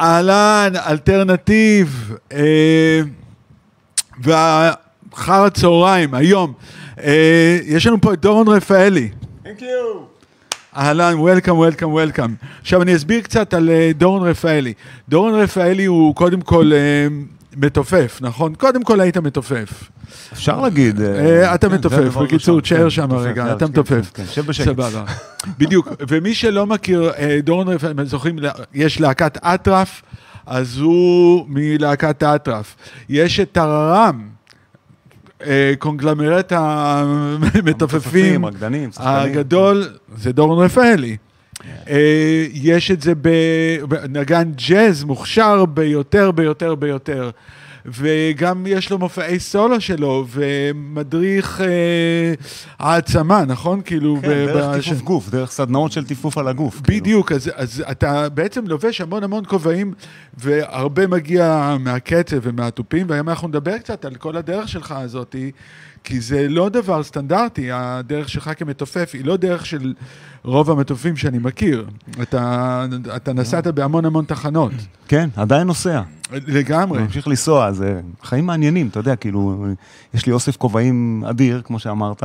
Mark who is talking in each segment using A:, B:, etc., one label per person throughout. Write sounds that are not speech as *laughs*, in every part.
A: אהלן, אלטרנטיב, אה, ואחר הצהריים, היום, אה, יש לנו פה את דורון רפאלי.
B: Thank you.
A: אהלן, וולקאם, וולקאם, וולקאם. עכשיו אני אסביר קצת על אה, דורון רפאלי. דורון רפאלי הוא קודם כל אה, מתופף, נכון? קודם כל היית מתופף.
B: אפשר להגיד.
A: אה, אתה
B: כן,
A: מתופף, בקיצור. תשאר
B: כן,
A: שם רגע,
B: יאללה,
A: אתה
B: כן,
A: מתופף.
B: כן, כן, שב בשקט.
A: סבבה. בדיוק, ומי שלא מכיר, אה, דורון רפאלי, אתם זוכרים, יש להקת אטרף, אז הוא מלהקת אטרף. יש את טררם, אה, קונגלמרט המתופפים. הגדול, זה דורון רפאלי. אה, יש את זה בנגן ג'אז מוכשר ביותר, ביותר, ביותר. וגם יש לו מופעי סולו שלו, ומדריך אה, העצמה, נכון? כאילו...
B: כן, דרך
A: בש-
B: טיפוף גוף, דרך סדנאות של טיפוף על הגוף. כאילו.
A: בדיוק, אז, אז אתה בעצם לובש המון המון כובעים, והרבה מגיע מהקצב ומהתופים, והיום אנחנו נדבר קצת על כל הדרך שלך הזאתי, כי זה לא דבר סטנדרטי, הדרך שלך כמתופף היא לא דרך של רוב המתופים שאני מכיר. אתה, אתה נסעת בהמון המון תחנות,
B: כן, עדיין נוסע.
A: לגמרי.
B: ממשיך לנסוע, זה חיים מעניינים, אתה יודע, כאילו, יש לי אוסף כובעים אדיר, כמו שאמרת,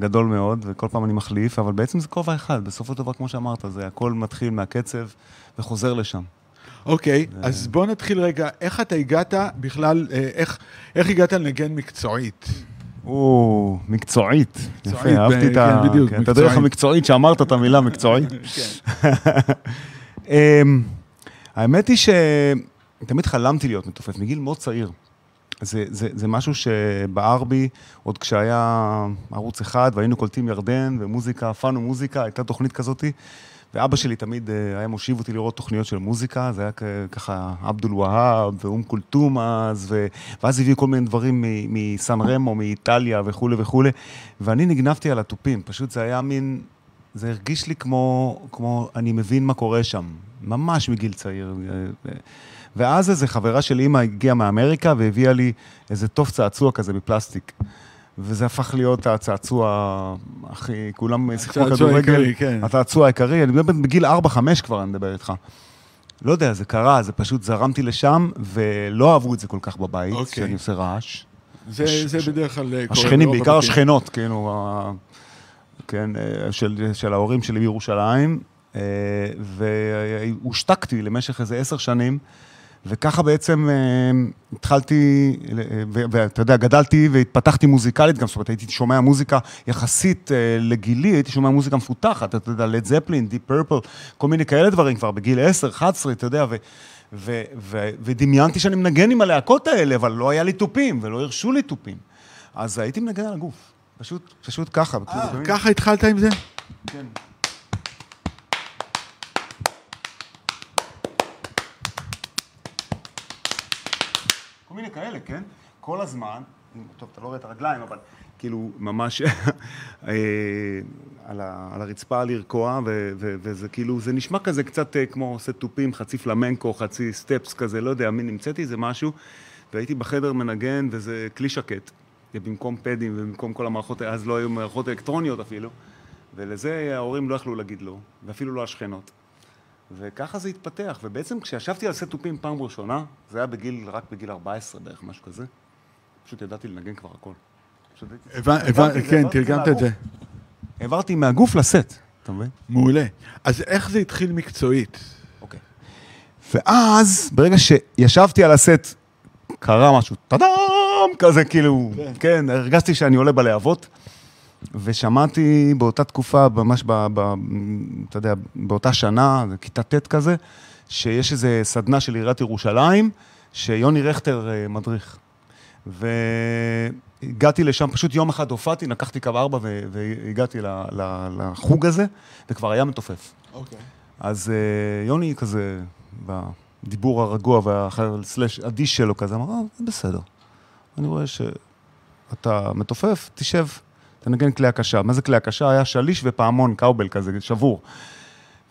B: גדול מאוד, וכל פעם אני מחליף, אבל בעצם זה כובע אחד, בסופו של דבר, כמו שאמרת, זה הכל מתחיל מהקצב וחוזר לשם.
A: אוקיי, אז בוא נתחיל רגע, איך אתה הגעת בכלל, אה, איך, איך הגעת לנגן מקצועית?
B: או, מקצועית.
A: מקצועית,
B: יפה, אהבתי את ה...
A: כן, בדיוק,
B: כן, את הדרך
A: מקצועית.
B: המקצועית שאמרת את המילה מקצועית.
A: כן. *laughs*
B: אמ, האמת היא שתמיד חלמתי להיות מתופף, מגיל מאוד צעיר. זה, זה, זה משהו שבער בי עוד כשהיה ערוץ אחד והיינו קולטים ירדן ומוזיקה, פאנו מוזיקה, הייתה תוכנית כזאתי. ואבא שלי תמיד אה, היה מושיב אותי לראות תוכניות של מוזיקה, זה היה ככה עבדול והאב ואום כולתום אז, ו... ואז הביאו כל מיני דברים מסן רמו, מאיטליה וכולי וכולי, ואני נגנבתי על התופים, פשוט זה היה מין, זה הרגיש לי כמו, כמו אני מבין מה קורה שם, ממש מגיל צעיר. ואז איזה חברה של אימא הגיעה מאמריקה והביאה לי איזה תוף צעצוע כזה מפלסטיק. וזה הפך להיות הצעצוע הכי, כולם שיחקו
A: הצעצוע
B: כדורגל.
A: העיקרי, כן.
B: הצעצוע העיקרי, אני מדבר בגיל 4-5 כבר, אני מדבר איתך. לא יודע, זה קרה, זה פשוט זרמתי לשם, ולא אהבו את זה כל כך בבית,
A: אוקיי.
B: שאני עושה רעש.
A: זה, זה בדרך כלל אה, קורה
B: השכנים, בעיקר. השכנות, כאילו, ה- כן, אה, של, של ההורים שלי בירושלים, אה, והושתקתי למשך איזה עשר שנים, וככה בעצם אה, התחלתי, אה, ואתה יודע, גדלתי והתפתחתי מוזיקלית גם, זאת אומרת, הייתי שומע מוזיקה יחסית אה, לגילי, הייתי שומע מוזיקה מפותחת, אתה יודע, לד זפלין, דיפ פרפל, כל מיני כאלה דברים כבר בגיל 10, 11, אתה יודע, ו... ו- ו- ודמיינתי שאני מנגן עם הלהקות האלה, אבל לא היה לי תופים, ולא הרשו לי תופים. אז הייתי מנגן על הגוף, פשוט, פשוט ככה.
A: אה, ככה התחלת עם זה?
B: כן. כאלה, כן? כל הזמן, טוב, אתה לא רואה את הרגליים, אבל כאילו, ממש אה, על, ה, על הרצפה לרקוע, ו, ו, וזה כאילו, זה נשמע כזה קצת אה, כמו עושה תופים, חצי פלמנקו, חצי סטפס כזה, לא יודע, מי נמצאתי איזה משהו, והייתי בחדר מנגן, וזה כלי שקט. במקום פדים ובמקום כל המערכות, אז לא היו מערכות אלקטרוניות אפילו, ולזה ההורים לא יכלו להגיד לא, ואפילו לא השכנות. וככה זה התפתח, ובעצם כשישבתי על סט תופים פעם ראשונה, זה היה בגיל, רק בגיל 14 בערך, משהו כזה, פשוט ידעתי לנגן כבר הכל.
A: כן, תרגמת את זה.
B: העברתי מהגוף לסט, אתה מבין?
A: מעולה. אז איך זה התחיל מקצועית?
B: אוקיי. ואז, ברגע שישבתי על הסט, קרה משהו, טאדאם, כזה כאילו,
A: כן.
B: כן, הרגשתי שאני עולה בלהבות, ושמעתי באותה תקופה, ממש, ב, ב, אתה יודע, באותה שנה, כיתה ט' כזה, שיש איזו סדנה של עיריית ירושלים, שיוני רכטר אה, מדריך. והגעתי לשם, פשוט יום אחד הופעתי, לקחתי קו ארבע והגעתי ל- ל- לחוג הזה, וכבר היה מתופף.
A: אוקיי.
B: אז uh, יוני כזה, בדיבור הרגוע והסלאש אדיש שלו כזה, אמר, אה, בסדר. אני רואה שאתה מתופף, תשב, תנגן כלי הקשה. מה זה כלי הקשה? היה שליש ופעמון, קאובל כזה, שבור.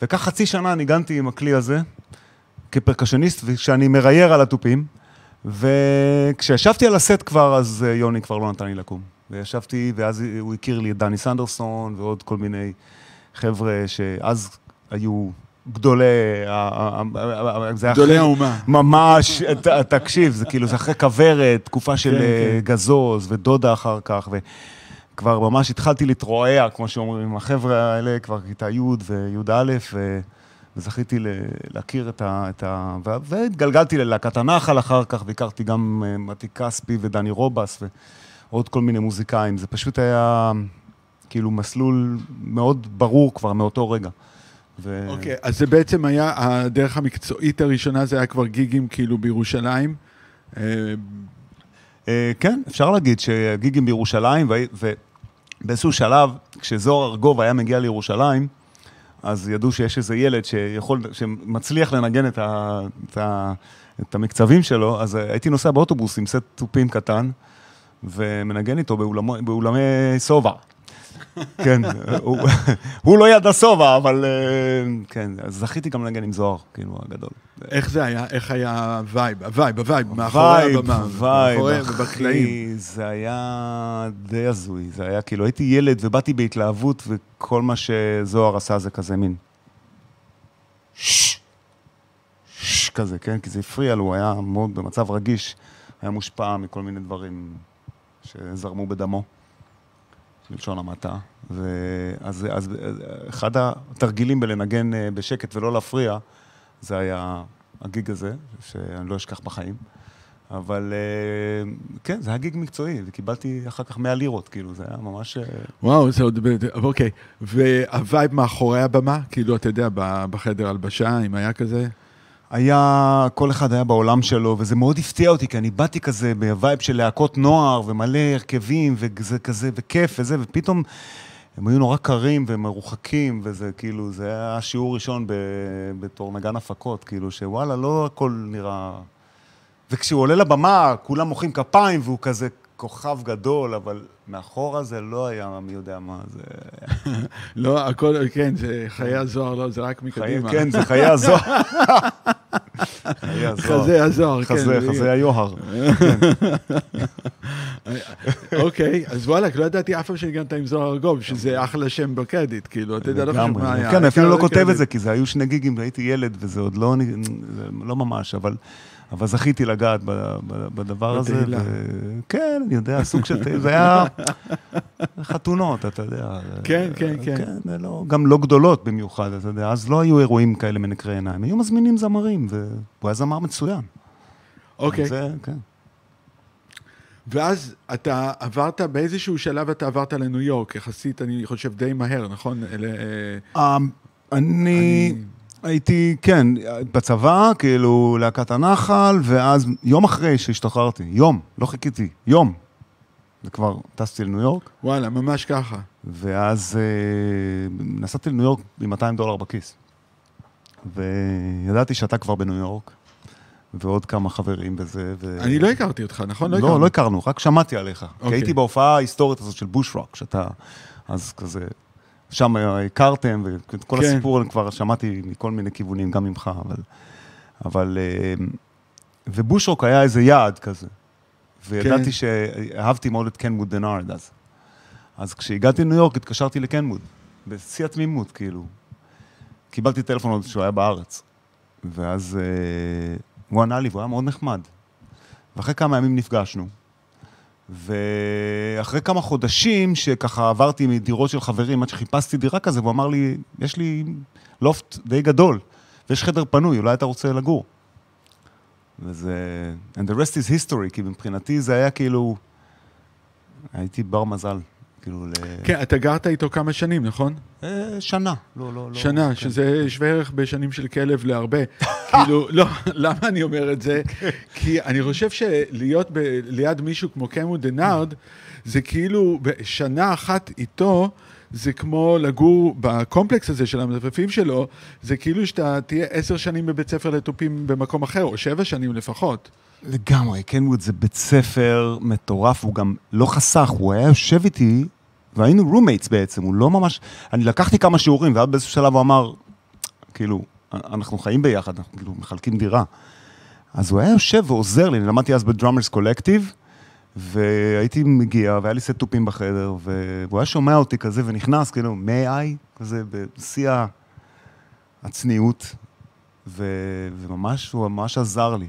B: וכך חצי שנה ניגנתי עם הכלי הזה, כפרקשניסט, וכשאני מרייר על התופים, וכשישבתי על הסט כבר, אז אה, יוני כבר לא נתן לי לקום. וישבתי, ואז הוא הכיר לי את דני סנדרסון ועוד כל מיני חבר'ה שאז היו גדולי, זה
A: גדולי האומה.
B: ממש, תקשיב, זה כאילו, זה אחרי כוורת, תקופה של
A: כן,
B: אה,
A: כן.
B: גזוז ודודה אחר כך, וכבר ממש התחלתי להתרועע, כמו שאומרים, עם החבר'ה האלה, כבר כיתה י' וי"א, ו- וזכיתי להכיר את ה... את ה... ו- והתגלגלתי ללהקת הנחל אחר כך, והכרתי גם אה, מתי כספי ודני רובס ועוד כל מיני מוזיקאים. זה פשוט היה כאילו מסלול מאוד ברור כבר מאותו רגע. ו...
A: אוקיי, אז זה בעצם היה, הדרך המקצועית הראשונה זה היה כבר גיגים כאילו בירושלים. אה,
B: כן, אפשר להגיד שגיגים בירושלים, והי- ובאיזשהו שלב, כשזוהר ארגוב היה מגיע לירושלים, אז ידעו שיש איזה ילד שיכול, שמצליח לנגן את, ה, את, ה, את המקצבים שלו, אז הייתי נוסע באוטובוס עם סט תופים קטן, ומנגן איתו באולמו, באולמי שובע. כן, הוא, לא ידע שובע, אבל אה, כן, אז זכיתי גם לנגן עם זוהר, כאילו, הגדול.
A: איך זה היה? איך היה ה vibe? ה vibe, ה
B: vibe,
A: מאחורי
B: הבמה.
A: מאחורי ובקלעים.
B: זה היה די הזוי. זה היה כאילו, הייתי ילד ובאתי בהתלהבות, וכל מה שזוהר עשה זה כזה מין... ששש, כזה, כן? כי זה הפריע לו, הוא היה מאוד במצב רגיש, היה מושפע מכל מיני דברים שזרמו בדמו, בלשון המעטה. ואז אז, אחד התרגילים בלנגן אה, בשקט ולא להפריע, זה היה הגיג הזה, שאני לא אשכח בחיים. אבל אה, כן, זה היה גיג מקצועי, וקיבלתי אחר כך 100 לירות, כאילו, זה היה ממש... אה,
A: וואו, זה עוד... אוקיי. וה vibe מאחורי הבמה? כאילו, אתה יודע, בחדר הלבשה, אם היה כזה?
B: היה, כל אחד היה בעולם שלו, וזה מאוד הפתיע אותי, כי אני באתי כזה ב vibe של להקות נוער, ומלא הרכבים, וזה כזה, וכיף וזה, ופתאום הם היו נורא קרים ומרוחקים, וזה כאילו, זה היה שיעור ראשון בתור נגן הפקות, כאילו, שוואלה, לא הכל נראה... וכשהוא עולה לבמה, כולם מוחאים כפיים, והוא כזה כוכב גדול, אבל מאחורה זה לא היה מי יודע מה, זה... *laughs*
A: לא, הכל, כן, זה חיי הזוהר, לא, זה רק מקדימה.
B: כן, זה *laughs* חיי הזוהר.
A: חזה הזוהר, כן.
B: חזה, היוהר. *laughs*
A: אוקיי, אז וואלכ, לא ידעתי אף פעם שניגנת עם זוהר ארגוב, שזה אחלה שם בקרדיט, כאילו, אתה יודע, לא חשוב. מה היה.
B: כן, אפילו
A: העיקר
B: לא כותב. את זה, כי זה היו שני גיגים והייתי ילד, וזה עוד לא, לא ממש, אבל, אבל זכיתי לגעת בדבר הזה. כן, אני יודע, סוג של... זה היה חתונות, אתה יודע.
A: כן, כן, כן.
B: כן, לא, גם לא גדולות במיוחד, אתה יודע, אז לא היו אירועים כאלה מנקרי עיניים, היו מזמינים זמרים, והוא היה זמר מצוין.
A: אוקיי,
B: זה, כן.
A: ואז אתה עברת, באיזשהו שלב אתה עברת לניו יורק, יחסית, אני חושב, די מהר, נכון? אה,
B: אמ, אני הייתי, כן, בצבא, כאילו, להקת הנחל, ואז יום אחרי שהשתחררתי, יום, לא חיכיתי, יום, וכבר טסתי לניו יורק,
A: וואלה, ממש ככה.
B: ואז אה, נסעתי לניו יורק עם 200 דולר בכיס. וידעתי שאתה כבר בניו יורק, ועוד כמה חברים בזה, ו...
A: אני לא הכרתי אותך, נכון?
B: לא,
A: הכרנו.
B: לא הכרנו, רק שמעתי עליך. כי
A: אוקיי.
B: הייתי בהופעה ההיסטורית הזאת של בוש רוק, שאתה אז כזה, שם הכרתם, ואת כל
A: כן.
B: הסיפור אני כבר שמעתי מכל מיני כיוונים, גם ממך, אבל... אבל... אה, ובוש רוק היה איזה יעד כזה. וידעתי
A: כן.
B: שאהבתי מאוד את קנווד דנארד אז. אז כשהגעתי לניו יורק התקשרתי לקנווד, בשיא התמימות, כאילו. קיבלתי טלפון עוד שהוא היה בארץ. ואז אה, הוא ענה לי, והוא היה מאוד נחמד. ואחרי כמה ימים נפגשנו. ואחרי כמה חודשים שככה עברתי מדירות של חברים עד שחיפשתי דירה כזה, והוא אמר לי, יש לי לופט די גדול, ויש חדר פנוי, אולי אתה רוצה לגור. וזה... And the rest is history, כי מבחינתי זה היה כאילו... הייתי בר מזל, כאילו ל...
A: כן, אתה גרת איתו כמה שנים, נכון?
B: אה, שנה. לא, לא, לא.
A: שנה,
B: כן.
A: שזה שווה ערך בשנים של כלב להרבה. *laughs* כאילו, לא, למה אני אומר את זה? כי אני חושב שלהיות ב- ליד מישהו כמו קנווד דנארד, זה כאילו בשנה אחת איתו, זה כמו לגור בקומפלקס הזה של המלפפים שלו, זה כאילו שאתה תהיה עשר שנים בבית ספר לתופים במקום אחר, או שבע שנים לפחות.
B: לגמרי, קנווד זה בית ספר מטורף, הוא גם לא חסך, הוא היה יושב איתי, והיינו roommates בעצם, הוא לא ממש... אני לקחתי כמה שיעורים, ואז באיזשהו שלב הוא אמר, כאילו, אנחנו חיים ביחד, אנחנו כאילו מחלקים דירה. אז הוא היה יושב ועוזר לי, אני למדתי אז בדרמרס קולקטיב, והייתי מגיע, והיה לי סט תופים בחדר, והוא היה שומע אותי כזה, ונכנס, כאילו, may I? כזה, בשיא הצניעות, ו- וממש, הוא ממש עזר לי.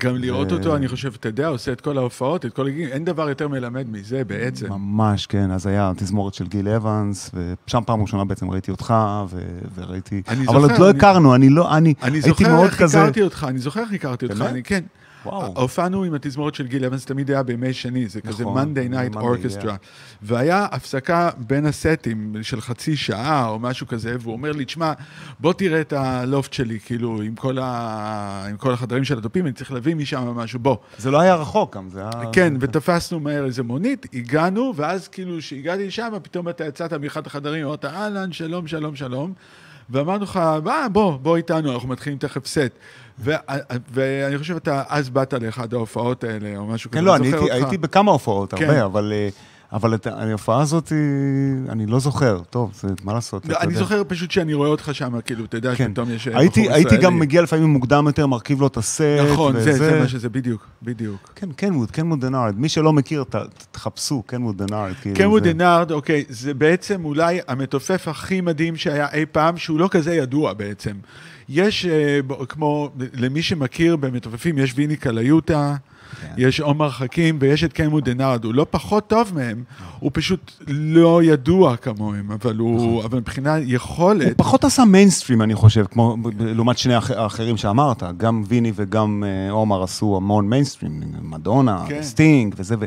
A: גם לראות אותו, אני חושב, אתה יודע, עושה את כל ההופעות, את כל הגילים, אין דבר יותר מלמד מזה בעצם.
B: ממש, כן, אז היה תזמורת של גיל אבנס, ושם פעם ראשונה בעצם ראיתי אותך, ו- וראיתי...
A: אני
B: אבל
A: זוכר,
B: עוד לא
A: אני-
B: הכרנו, אני לא, אני
A: אני
B: הייתי
A: זוכר
B: מאוד
A: איך
B: כזה...
A: הכרתי אותך, אני זוכר איך הכרתי אותך? אני כן.
B: וואו.
A: הופענו עם התזמורת של גיל אבנס, תמיד היה בימי שני, זה כזה
B: נכון,
A: Monday Night
B: Monday,
A: Orchestra.
B: yeah.
A: והיה הפסקה בין הסטים של חצי שעה או משהו כזה, והוא אומר לי, תשמע, בוא תראה את הלופט שלי, כאילו, עם כל, ה... עם כל החדרים של הדופים, אני צריך להביא משם משהו, בוא.
B: זה לא היה רחוק גם, זה היה...
A: כן, ותפסנו מהר איזה מונית, הגענו, ואז כאילו, כשהגעתי לשם, פתאום אתה יצאת מאחד החדרים, אמרת, אהלן, שלום, שלום, שלום. ואמרנו לך, "בוא, בוא, בוא איתנו, אנחנו מתחילים תכף סט. ואני חושב אתה אז באת לאחד ההופעות האלה, או משהו
B: כן, לא, אני הייתי, בכמה הופעות,
A: כן.
B: הרבה, אבל, אה, אבל את ההופעה הזאת, אה, אני לא זוכר. טוב, זה, מה לעשות?
A: לא, אני
B: יודע.
A: זוכר פשוט שאני רואה אותך שם, כאילו, אתה יודע
B: כן.
A: שפתאום יש אה,
B: הייתי,
A: בחור
B: הייתי. גם מגיע לפעמים מוקדם יותר, מרכיב לו את הסט.
A: נכון, זה,
B: וזה.
A: זה מה שזה, בדיוק, בדיוק.
B: כן, קנווד, קנווד דנארד. מי שלא מכיר, ת, תחפשו, קנווד דנארד. כאילו,
A: קנווד
B: זה-
A: דנארד, אוקיי, זה בעצם אולי המתופף הכי מדהים שהיה אי פעם, שהוא לא כזה ידוע בעצם. יש, אה, כמו, למי שמכיר במתופפים, יש ויני קליוטה,
B: כן.
A: יש עומר חכים ויש את קנווד דנארד. הוא לא פחות טוב מהם, הוא פשוט לא ידוע כמוהם, אבל הוא, אבל
B: מבחינת
A: יכולת...
B: פחות עשה מיינסטרים, אני חושב, כמו לעומת שני האח- האחרים שאמרת. גם ויני וגם אה, עומר עשו המון מיינסטרים, מדונה,
A: כן.
B: סטינג וזה. ו...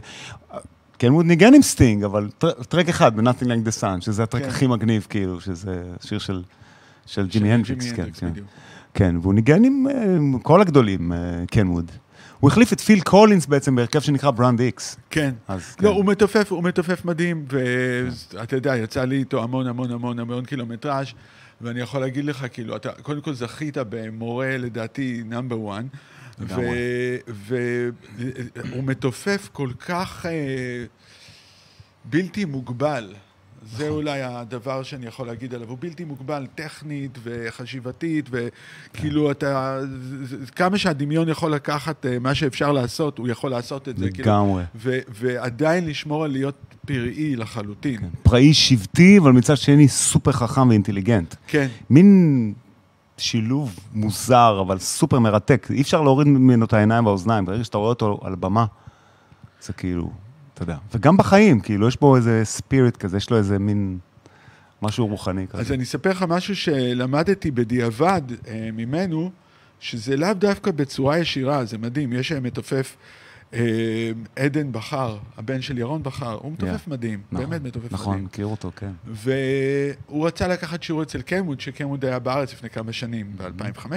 B: קנווד ניגן עם סטינג, אבל tr- track אחד ב-Nothing Like the Sun, שזה ה track
A: כן.
B: הכי מגניב, כאילו, שזה שיר של, של ג'ימי הנדריקס. כן, כן. כן, והוא ניגן עם עם כל הגדולים, אה, קנווד. הוא החליף את פיל קולינס בעצם בהרכב שנקרא Brand X.
A: כן.
B: אז
A: לא,
B: כן.
A: הוא מתופף, הוא מתופף מדהים, ואתה יודע, יצא לי איתו המון המון המון המון קילומטראז', ואני יכול להגיד לך, כאילו, אתה קודם כל זכית במורה, לדעתי, number 1,
B: לגמרי.
A: והוא מתופף כל כך אה, בלתי מוגבל. זה
B: נכון.
A: אולי הדבר שאני יכול להגיד עליו, הוא בלתי מוגבל טכנית וחשיבתית, וכאילו אתה, זה- זה- כמה שהדמיון יכול לקחת אה, מה שאפשר לעשות, הוא יכול לעשות את זה. כאילו,
B: לגמרי.
A: ועדיין לשמור על להיות פראי לחלוטין.
B: כן. פראי שבטי, אבל מצד שני סופר חכם ואינטליגנט.
A: כן,
B: מין שילוב מוזר, אבל סופר מרתק. אי אפשר להוריד ממנו את העיניים והאוזניים. ברגע שאתה רואה אותו על במה, זה כאילו, אתה יודע. וגם בחיים, כאילו, יש בו איזה ספיריט כזה, יש לו איזה מין משהו רוחני כזה.
A: אז אני אספר לך משהו שלמדתי בדיעבד אה, ממנו, שזה לאו דווקא בצורה ישירה, זה מדהים. יש מתופף אה, עדן בכר, הבן של ירון בכר, הוא מתופף
B: Yeah.
A: מדהים,
B: נכון,
A: באמת מתופף
B: נכון,
A: מדהים.
B: מכיר אותו, כן.
A: והוא רצה לקחת שיעור אצל קמוד, שקמוד היה בארץ לפני כמה שנים, ב-2015,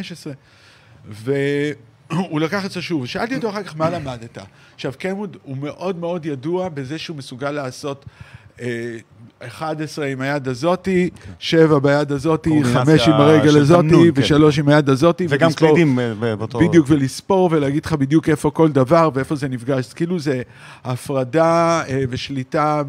A: והוא לקח אצלו שיעור, ושאלתי אותו אחר כך, מה למדת? עכשיו, קמוד הוא מאוד מאוד ידוע בזה שהוא מסוגל לעשות... אה, 11 עם היד הזאתי, 7 ביד הזאתי,
B: קורדינציה
A: 5 עם הרגל הזאתי,
B: תמנון, כן.
A: ושלוש עם היד הזאתי.
B: וגם קלידים אה, באותו...
A: בדיוק, ולספור ולהגיד לך בדיוק איפה כל דבר ואיפה זה נפגש. כאילו זה הפרדה אה, ושליטה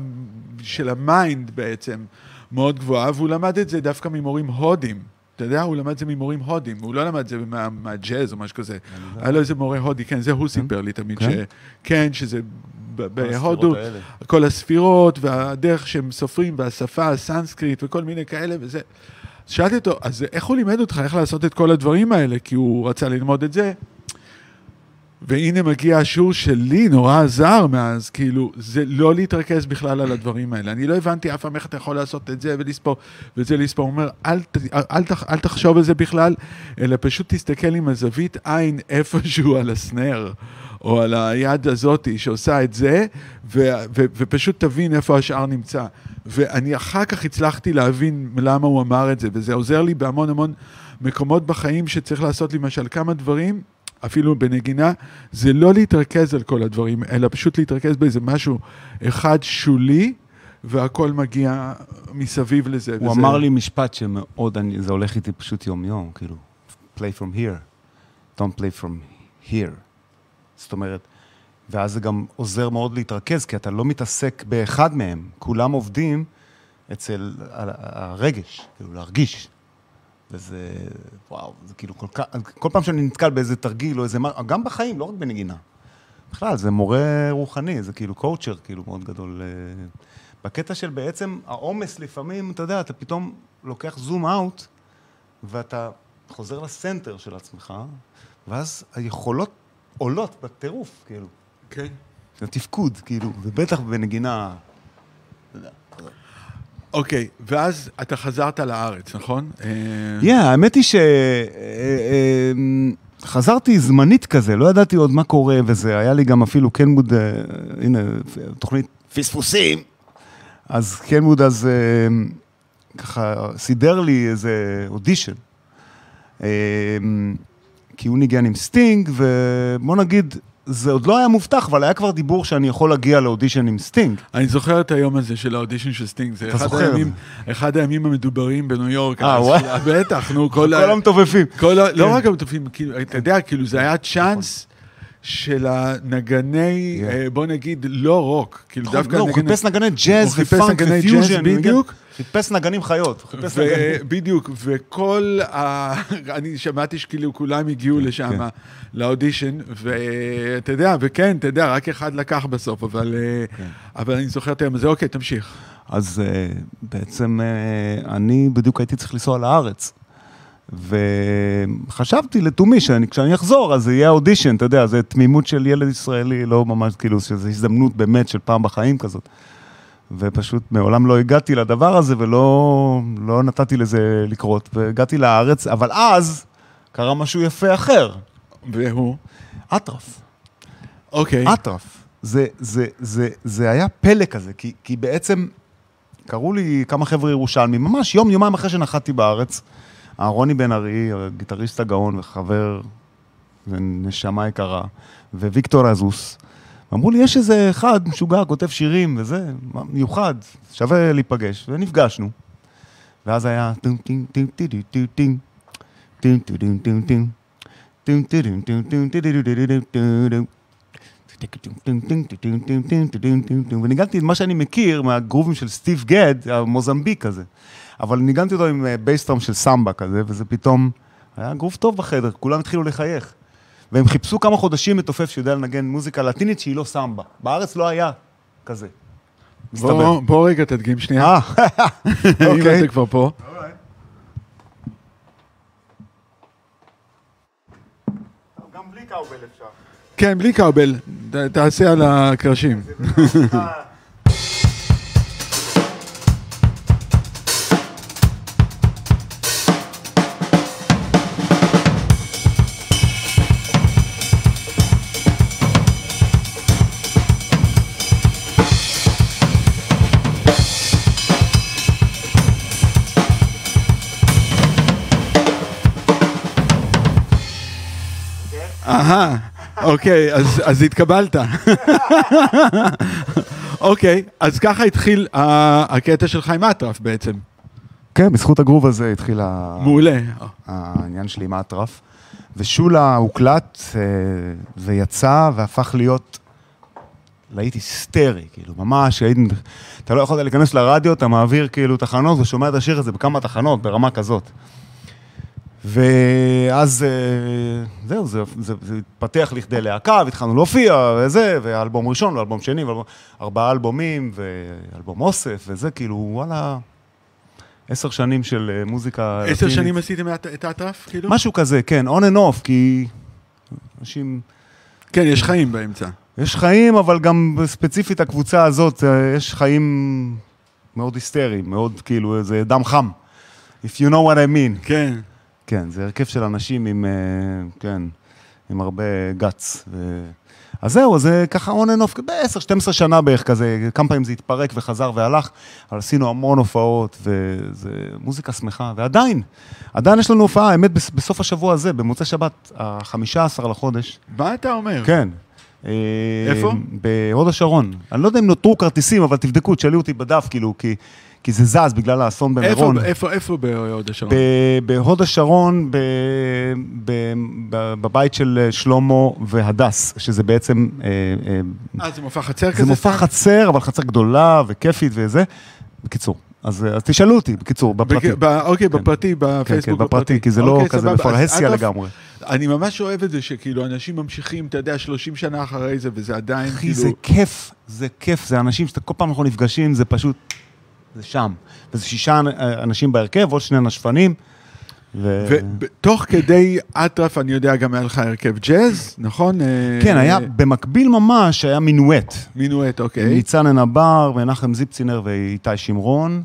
A: של ה mind בעצם מאוד גבוהה, והוא למד את זה דווקא ממורים הודים. אתה יודע, הוא למד את זה ממורים הודים, הוא לא למד את זה מה- מהג'אז או משהו כזה. היה לו איזה מורה הודי, כן, זה הוא סיפר לי תמיד,
B: כן?
A: כן, שזה בהודו. כל הספירות והדרך שהם סופרים והשפה הסנסקריט וכל מיני כאלה וזה. שאלתי אותו, אז איך הוא לימד אותך איך לעשות את כל הדברים האלה? כי הוא רצה ללמוד את זה. והנה מגיע השיעור שלי, נורא עזר מאז, כאילו, זה לא להתרכז בכלל על הדברים האלה. אני לא הבנתי אף פעם איך אתה יכול לעשות את זה ולספור, ואת זה לספור. הוא אומר, אל, אל, תח- אל תחשוב על זה בכלל, אלא פשוט תסתכל עם הזווית עין איפשהו על הסנר, או על היד הזאתי שעושה את זה, ו, ו, ופשוט תבין איפה השאר נמצא. ואני אחר כך הצלחתי להבין למה הוא אמר את זה, וזה עוזר לי בהמון המון מקומות בחיים שצריך לעשות למשל כמה דברים. אפילו בנגינה, זה לא להתרכז על כל הדברים, אלא פשוט להתרכז באיזה משהו אחד שולי, והכל מגיע מסביב לזה.
B: הוא
A: וזה-
B: אמר לי משפט שמאוד, אני- זה הולך איתי פשוט יום-יום, כאילו, play from here, don't play from here. זאת אומרת, ואז זה גם עוזר מאוד להתרכז, כי אתה לא מתעסק באחד מהם, כולם עובדים אצל הרגש, כאילו, להרגיש. וזה, וואו, זה כאילו כל כך, כל פעם שאני נתקל באיזה תרגיל או איזה מה, גם בחיים, לא רק בנגינה. בכלל, זה מורה רוחני, זה כאילו קואוצ'ר, כאילו, מאוד גדול. אה, בקטע של בעצם העומס לפעמים, אתה יודע, אתה פתאום לוקח זום אאוט, ואתה חוזר לסנטר של עצמך, ואז היכולות עולות בטירוף, כאילו.
A: כן.
B: זה תפקוד, כאילו, ובטח בנגינה...
A: אוקיי, ואז אתה חזרת לארץ, נכון? אה,
B: כן, האמת היא שחזרתי זמנית כזה, לא ידעתי עוד מה קורה וזה, היה לי גם אפילו קנבוד, אה, הנה, תוכנית פספוסים. אז קנבוד אז אה, ככה סידר לי איזה אודישן. אה, כי הוא ניגן עם סטינג, ובוא נגיד, זה עוד לא היה מובטח, אבל היה כבר דיבור שאני יכול להגיע לאודישן עם סטינג.
A: אני זוכר את היום הזה של האודישן של סטינג, זה אחד
B: זוכר
A: הימים, אחד הימים המדוברים בניו יורק.
B: אה, וואי. *laughs*
A: בטח, נו, כל
B: כל
A: ה...
B: המתופפים.
A: כל ה... לא
B: כן.
A: רק כאילו, אתה יודע, כאילו, זה היה צ'אנס של הנגני,
B: כן.
A: אה, בוא נגיד, לא רוק, כאילו, דווקא
B: לא, הוא. חיפש נגני ג'אז ופאנק ופיוז'ן.
A: בדיוק.
B: חיפש נגנים חיות. חיפש נגנים.
A: בדיוק, וכל ה... אני שמעתי שכאילו כולם הגיעו לשם,
B: כן.
A: לאודישן, ואתה יודע, וכן, אתה יודע, רק אחד לקח בסוף, אבל אה,
B: כן.
A: אבל אני זוכר את היום הזה, אוקיי, תמשיך.
B: אז אה, בעצם אה, אני בדיוק הייתי צריך לנסוע לארץ. וחשבתי לתומי שכשאני אחזור, אז זה יהיה אודישן, אתה יודע, זה תמימות של ילד ישראלי, לא ממש, כאילו, שזו הזדמנות באמת של פעם בחיים כזאת. ופשוט מעולם לא הגעתי לדבר הזה ולא לא נתתי לזה לקרות, והגעתי לארץ, אבל אז קרה משהו יפה אחר,
A: והוא?
B: אטרף.
A: אוקיי.
B: אטרף. זה, זה, זה, זה היה פלא כזה, כי, כי בעצם קראו לי כמה חבר'ה ירושלמים, ממש יום, יומיים אחרי שנחתתי בארץ, אהרוני בן ארי, הגיטריסט הגאון וחבר, ונשמה יקרה, וויקטור אזוס, אמרו לי, יש איזה אחד משוגע, כותב שירים וזה, מיוחד, שווה להיפגש, ונפגשנו. ואז היה וניגנתי את מה שאני מכיר מהגרובים של סטיב גד, המוזמביק כזה. אבל ניגנתי אותו עם אה, בייסטרם של סמבה כזה, וזה פתאום היה גרוב טוב בחדר, כולם התחילו לחייך. והם חיפשו כמה חודשים מתופף שיודע לנגן מוזיקה לטינית שהיא לא סמבה. בארץ לא היה כזה. מסתבר.
A: בוא בוא רגע תדגים שנייה,
B: אה, *laughs*
A: אם
B: אוקיי.
A: אתה כבר פה.
B: גם בלי קאובל אפשר.
A: כן, בלי ת- תעשה על הקרשים. אוקיי, אז, התקבלת. אוקיי, אז ככה התחיל הקטע שלך עם אטרף בעצם.
B: כן, בזכות הגרוב הזה התחיל
A: מעולה.
B: העניין שלי עם האטרף. ושולה הוקלט אה, ויצא והפך להיות להיט היסטרי, כאילו, ממש, היית, אתה לא יכולת להיכנס לרדיו, אתה מעביר כאילו תחנות ושומע את השיר הזה בכמה תחנות, ברמה כזאת. ואז אה, זהו, זה, זה, זה התפתח לכדי להקה, והתחלנו להופיע, וזה, ואלבום ראשון, ואלבום שני, ואלבום, ארבעה אלבומים, ואלבום אוסף, וזה כאילו, וואלה, עשר שנים של אה, מוזיקה...
A: עשר
B: לטינית.
A: שנים עשיתם את- את האטרף, כאילו?
B: משהו כזה, כן, on and off, כי אנשים...
A: כן, יש חיים באמצע.
B: יש חיים, אבל גם ספציפית הקבוצה הזאת, אה, יש חיים מאוד היסטריים, מאוד כאילו, זה דם חם. If you know what I mean.
A: כן.
B: כן, זה הרכב של אנשים עם, אה, כן, עם הרבה גאץ. ו... אז זהו, זה ככה on and off, ב-10-12 שנה בערך כזה, כמה פעמים זה התפרק וחזר והלך, אבל עשינו המון הופעות, וזה מוזיקה שמחה, ועדיין, עדיין יש לנו הופעה, האמת, בס- בסוף השבוע הזה, במוצאי שבת, ה-15 לחודש,
A: מה אתה אומר?
B: כן. אה,
A: איפה?
B: בהוד השרון. אני לא יודע אם נותרו כרטיסים, אבל תבדקו, תשאלו אותי בדף, כאילו, כי, כי זה זז בגלל האסון
A: איפה,
B: במירון.
A: איפה, איפה בהוד השרון?
B: בהוד השרון, ב- ב- ב- בבית של אה, שלמה והדס, שזה בעצם, אה, אה,
A: אה, זה מופע חצר כזה?
B: זה מופע? חצר, אבל חצר גדולה וכיפית וזה. בקיצור, אז אז תשאלו אותי, בקיצור, בפרטי.
A: בק- ב- אוקיי,
B: כן.
A: בפרטי,
B: כן, כן,
A: בפייסבוק
B: בפרטי, כי זה לא
A: אוקיי,
B: כזה.
A: אז
B: בפרהסיה
A: אגב,
B: לגמרי.
A: אני ממש אוהב את זה שכאילו אנשים ממשיכים, אתה יודע, 30 שנה אחרי זה, וזה עדיין
B: אחי,
A: כאילו...
B: זה כיף, זה כיף, זה אנשים שאתה כל פעם אנחנו נפגשים, זה פשוט, זה שם. וזה שישה אנ- אנשים בהרכב, עוד שני נשפנים. ו...
A: ותוך כדי אטרף, אני יודע, גם היה לך הרכב ג'אז, נכון? אה,
B: כן, היה, במקביל ממש, היה מינואט.
A: מינואט, אוקיי.
B: ניצן ענבר, מנחם זיפצינר ואיתי שמרון.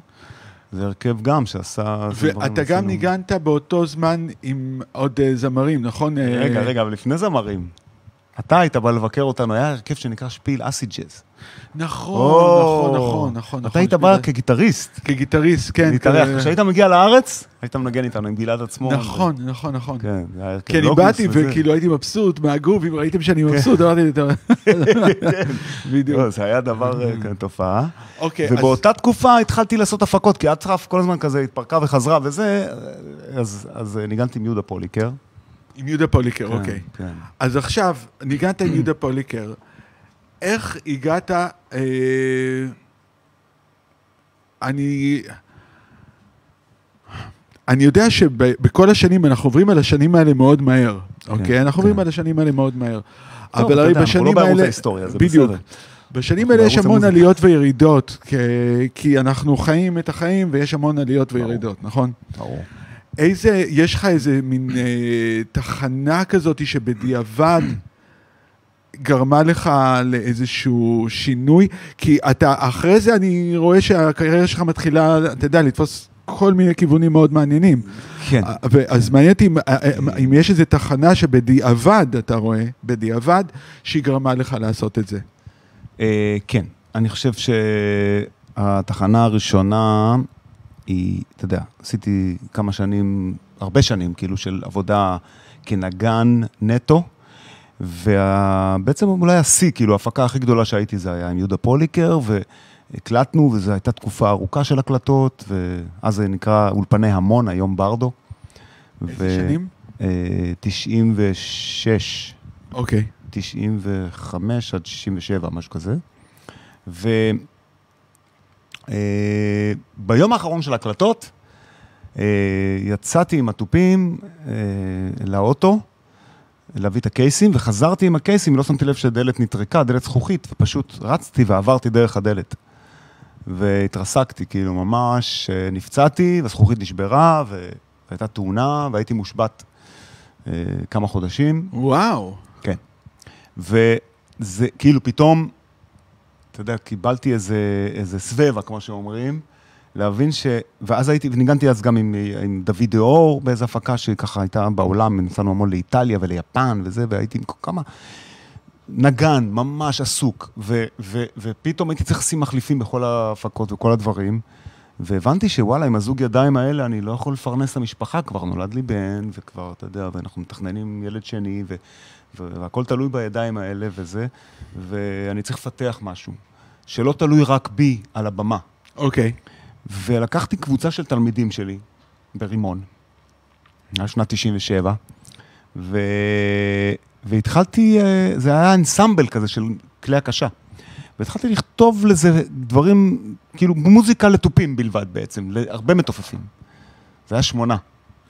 B: זה הרכב גם שעשה...
A: ואתה גם
B: עשינו.
A: ניגנת באותו זמן עם עוד אה, זמרים, נכון? אה,
B: רגע, רגע, אבל לפני זמרים. אתה היית בא לבקר אותנו, היה הרכב שנקרא שפיל אסי ג'אז.
A: נכון, נכון, נכון, נכון.
B: אתה
A: נכון,
B: היית בא כגיטריסט,
A: כגיטריסט, כן.
B: להתארח. כשהיית מגיע לארץ, היית מנגן איתנו עם גלעד עצמו.
A: נכון, נכון, נכון.
B: כן, זה היה הרכב
A: כי אני
B: לוגוס
A: באתי. וכאילו הייתי מבסוט מהגוף, אם ראיתם שאני מבסוט, אמרתי לי, "טוב." *laughs* בדיוק.
B: לא, זה היה דבר, אה, כן, תופעה.
A: אוקיי, אז
B: ובאותה תקופה התחלתי לעשות הפקות, כי אטרף כל הזמן כזה התפרקה וחזרה וזה, אז אה, ניגנתי עם יהודה פוליקר.
A: עם יהודה פוליקר,
B: כן,
A: אוקיי.
B: כן.
A: אז עכשיו, ניגנת עם יהודה פוליקר, איך הגעת, אה, אני... אני יודע שבכל השנים, אנחנו עוברים על השנים האלה מאוד מהר, אוקיי? אנחנו עוברים
B: כן.
A: על השנים האלה מאוד מהר.
B: טוב,
A: אבל
B: אתה
A: הרי
B: יודע, אנחנו לא
A: בשנים
B: בערוץ
A: האלה...
B: ההיסטוריה, זה
A: בדיוק.
B: בסדר.
A: בשנים האלה יש המון
B: המוזיקה.
A: עליות וירידות, כי, כי אנחנו חיים את החיים ויש המון עליות
B: ברור.
A: וירידות, נכון?
B: ברור.
A: איזה, יש לך איזה מין אה, תחנה כזאת שבדיעבד גרמה לך לאיזשהו שינוי? כי אתה, אחרי זה אני רואה שהקריירה שלך מתחילה, אתה יודע, לתפוס כל מיני כיוונים מאוד מעניינים.
B: כן.
A: אז מעניין אותי אם, אם יש איזו תחנה שבדיעבד, אתה רואה, בדיעבד, שהיא גרמה לך לעשות את זה.
B: אה, כן, אני חושב שהתחנה הראשונה היא, אתה יודע, עשיתי כמה שנים, הרבה שנים, כאילו, של עבודה כנגן נטו, ובעצם אולי השיא, כאילו, ההפקה הכי גדולה שהייתי זה היה עם יהודה פוליקר, והקלטנו, וזו הייתה תקופה ארוכה של הקלטות, ואז זה נקרא אולפני המון, היום ברדו.
A: איזה שנים?
B: אה, 96.
A: אוקיי.
B: 95 עד 67, משהו כזה. וביום האחרון של ההקלטות, אה, יצאתי עם התופים אה, לאוטו, להביא את הקייסים, וחזרתי עם הקייסים, לא שמתי לב שהדלת נטרקה, דלת זכוכית, ופשוט רצתי ועברתי דרך הדלת. והתרסקתי, כאילו ממש אה, נפצעתי, והזכוכית נשברה, והייתה תאונה, והייתי מושבת אה, כמה חודשים.
A: וואו.
B: כן. וזה כאילו פתאום, אתה יודע, קיבלתי איזה, איזה סבבה, כמו שאומרים, להבין ש... ואז הייתי, וניגנתי אז גם עם, עם דוד דאור באיזו הפקה שככה הייתה בעולם, נסענו המון לאיטליה וליפן וזה, והייתי עם כמה... נגן, ממש עסוק, ו, ו, ופתאום הייתי צריך לשים מחליפים בכל ההפקות וכל הדברים, והבנתי שוואלה, עם הזוג ידיים האלה אני לא יכול לפרנס את המשפחה, כבר נולד לי בן, וכבר, אתה יודע, ואנחנו מתכננים ילד שני, ו, והכל תלוי בידיים האלה וזה, ואני צריך לפתח משהו, שלא תלוי רק בי על הבמה.
A: אוקיי.
B: ולקחתי קבוצה של תלמידים שלי ברימון, היה שנת 97, ו... והתחלתי, אה, זה היה אנסמבל כזה של כלי הקשה. והתחלתי לכתוב לזה דברים, כאילו מוזיקה לתופים בלבד בעצם, להרבה מתופפים. זה היה שמונה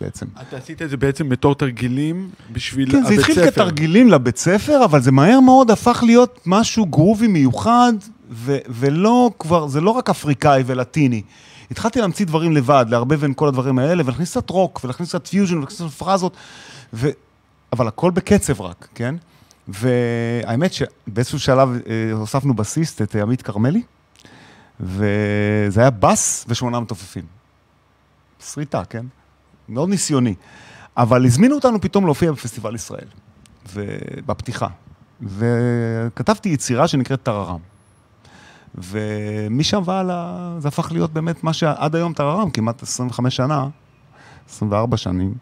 B: בעצם.
A: אתה עשית את זה בעצם בתור תרגילים בשביל
B: כן, זה
A: הבית
B: התחיל
A: ספר.
B: כתרגילים לבית ספר, אבל זה מהר מאוד הפך להיות משהו גרובי מיוחד, ו- ולא כבר, זה לא רק אפריקאי ולטיני. התחלתי להמציא דברים לבד, לערבב בין כל הדברים האלה, ולהכניס קצת רוק, ולהכניס קצת פיוז'ן, ולהכניס קצת פרזות, ו... אבל הכל בקצב רק, כן? והאמת שבאיזשהו שלב אה, הוספנו בסיסט את אה, עמית כרמלי, וזה היה בס ושמונה מתופפים. שריטה, כן? מאוד ניסיוני. אבל הזמינו אותנו פתאום להופיע בפסטיבל ישראל, ובפתיחה. וכתבתי יצירה שנקראת טררם. ומשם והלאה זה הפך להיות באמת מה שעד היום טררם, כמעט 25 שנה, 24 שנים,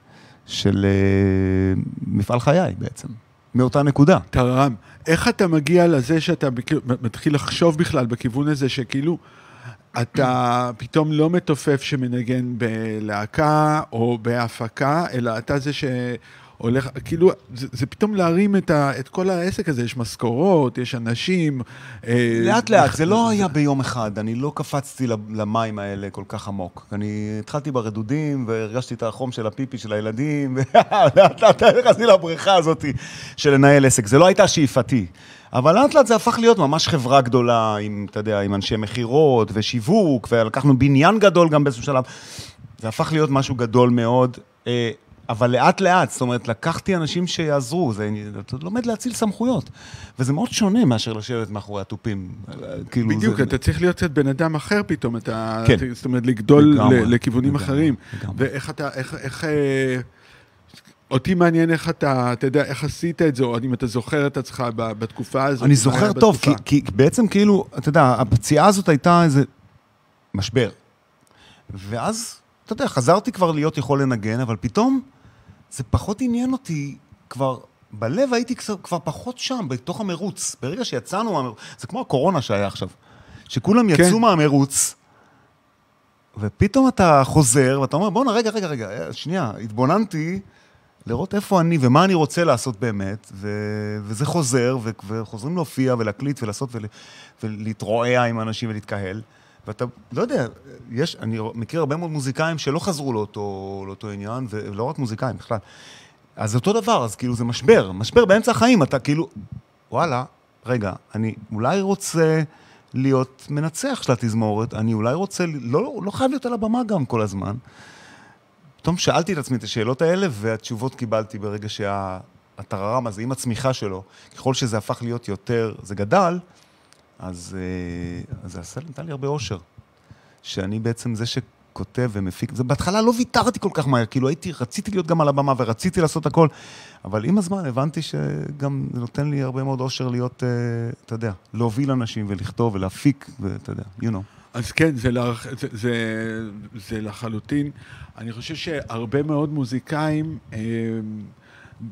B: של uh, מפעל חיי בעצם, מאותה נקודה.
A: טררם. איך אתה מגיע לזה שאתה מתחיל לחשוב בכלל בכיוון הזה שכאילו אתה פתאום לא מתופף שמנגן בלהקה או בהפקה, אלא אתה זה הולך, כאילו, זה, זה פתאום להרים את, ה, את כל העסק הזה, יש משכורות, יש אנשים. אה,
B: לאט לאט, זה לא היה ביום אחד, אני לא קפצתי למים האלה כל כך עמוק. אני התחלתי ברדודים, והרגשתי את החום של הפיפי של הילדים, *laughs* ולאט לאט נכנסתי לבריכה הזאת של לנהל עסק. זה לא הייתה שאיפתי. אבל לאט לאט זה הפך להיות ממש חברה גדולה, עם, אתה יודע, עם אנשי מכירות ושיווק, ולקחנו בניין גדול גם באיזשהו שלב. זה הפך להיות משהו גדול מאוד. אבל לאט לאט, זאת אומרת, לקחתי אנשים שיעזרו, זה, אתה לומד להציל סמכויות. וזה מאוד שונה מאשר לשבת מאחורי התופים.
A: כאילו בדיוק, זה... אתה צריך להיות קצת בן אדם אחר פתאום, אתה, כן. זאת אומרת, לגדול לגמרי, לכיוונים לגמרי, אחרים. לגמרי. ואיך אתה, איך, איך... אה, אותי מעניין איך אתה, אתה יודע, איך עשית את זה, או אם אתה זוכר את עצמך בתקופה הזאת.
B: אני זוכר טוב, כי, כי בעצם כאילו, אתה יודע, הפציעה הזאת הייתה איזה משבר. ואז, אתה יודע, חזרתי כבר להיות יכול לנגן, אבל פתאום זה פחות עניין אותי כבר... בלב הייתי כבר פחות שם, בתוך המרוץ. ברגע שיצאנו מהמרוץ, זה כמו הקורונה שהיה עכשיו. שכולם כן. יצאו מהמרוץ, ופתאום אתה חוזר, ואתה אומר, בואנה, רגע, רגע, רגע, שנייה, התבוננתי לראות איפה אני ומה אני רוצה לעשות באמת, ו- וזה חוזר, ו- וחוזרים להופיע ולהקליט ולעשות ול- ולהתרועע עם אנשים ולהתקהל. ואתה, לא יודע, יש, אני מכיר הרבה מאוד מוזיקאים שלא חזרו לאותו, לאותו עניין, ולא רק מוזיקאים בכלל. אז אותו דבר, אז כאילו זה משבר, משבר באמצע החיים, אתה כאילו, וואלה, רגע, אני אולי רוצה להיות מנצח של התזמורת, אני אולי רוצה, לא, לא חייב להיות על הבמה גם כל הזמן. פתאום שאלתי את עצמי את השאלות האלה, והתשובות קיבלתי ברגע שהטררם הזה, עם הצמיחה שלו, ככל שזה הפך להיות יותר, זה גדל, אז, אה, אז זה עשה, נתן לי הרבה אושר. שאני בעצם זה שכותב ומפיק, זה בהתחלה לא ויתרתי כל כך מהר, כאילו הייתי, רציתי להיות גם על הבמה ורציתי לעשות הכל, אבל עם הזמן הבנתי שגם זה נותן לי הרבה מאוד אושר להיות, אה, אתה יודע, להוביל אנשים ולכתוב ולהפיק, ואתה יודע, you know.
A: אז כן, זה, לח... זה, זה, זה לחלוטין. אני חושב שהרבה מאוד מוזיקאים אה,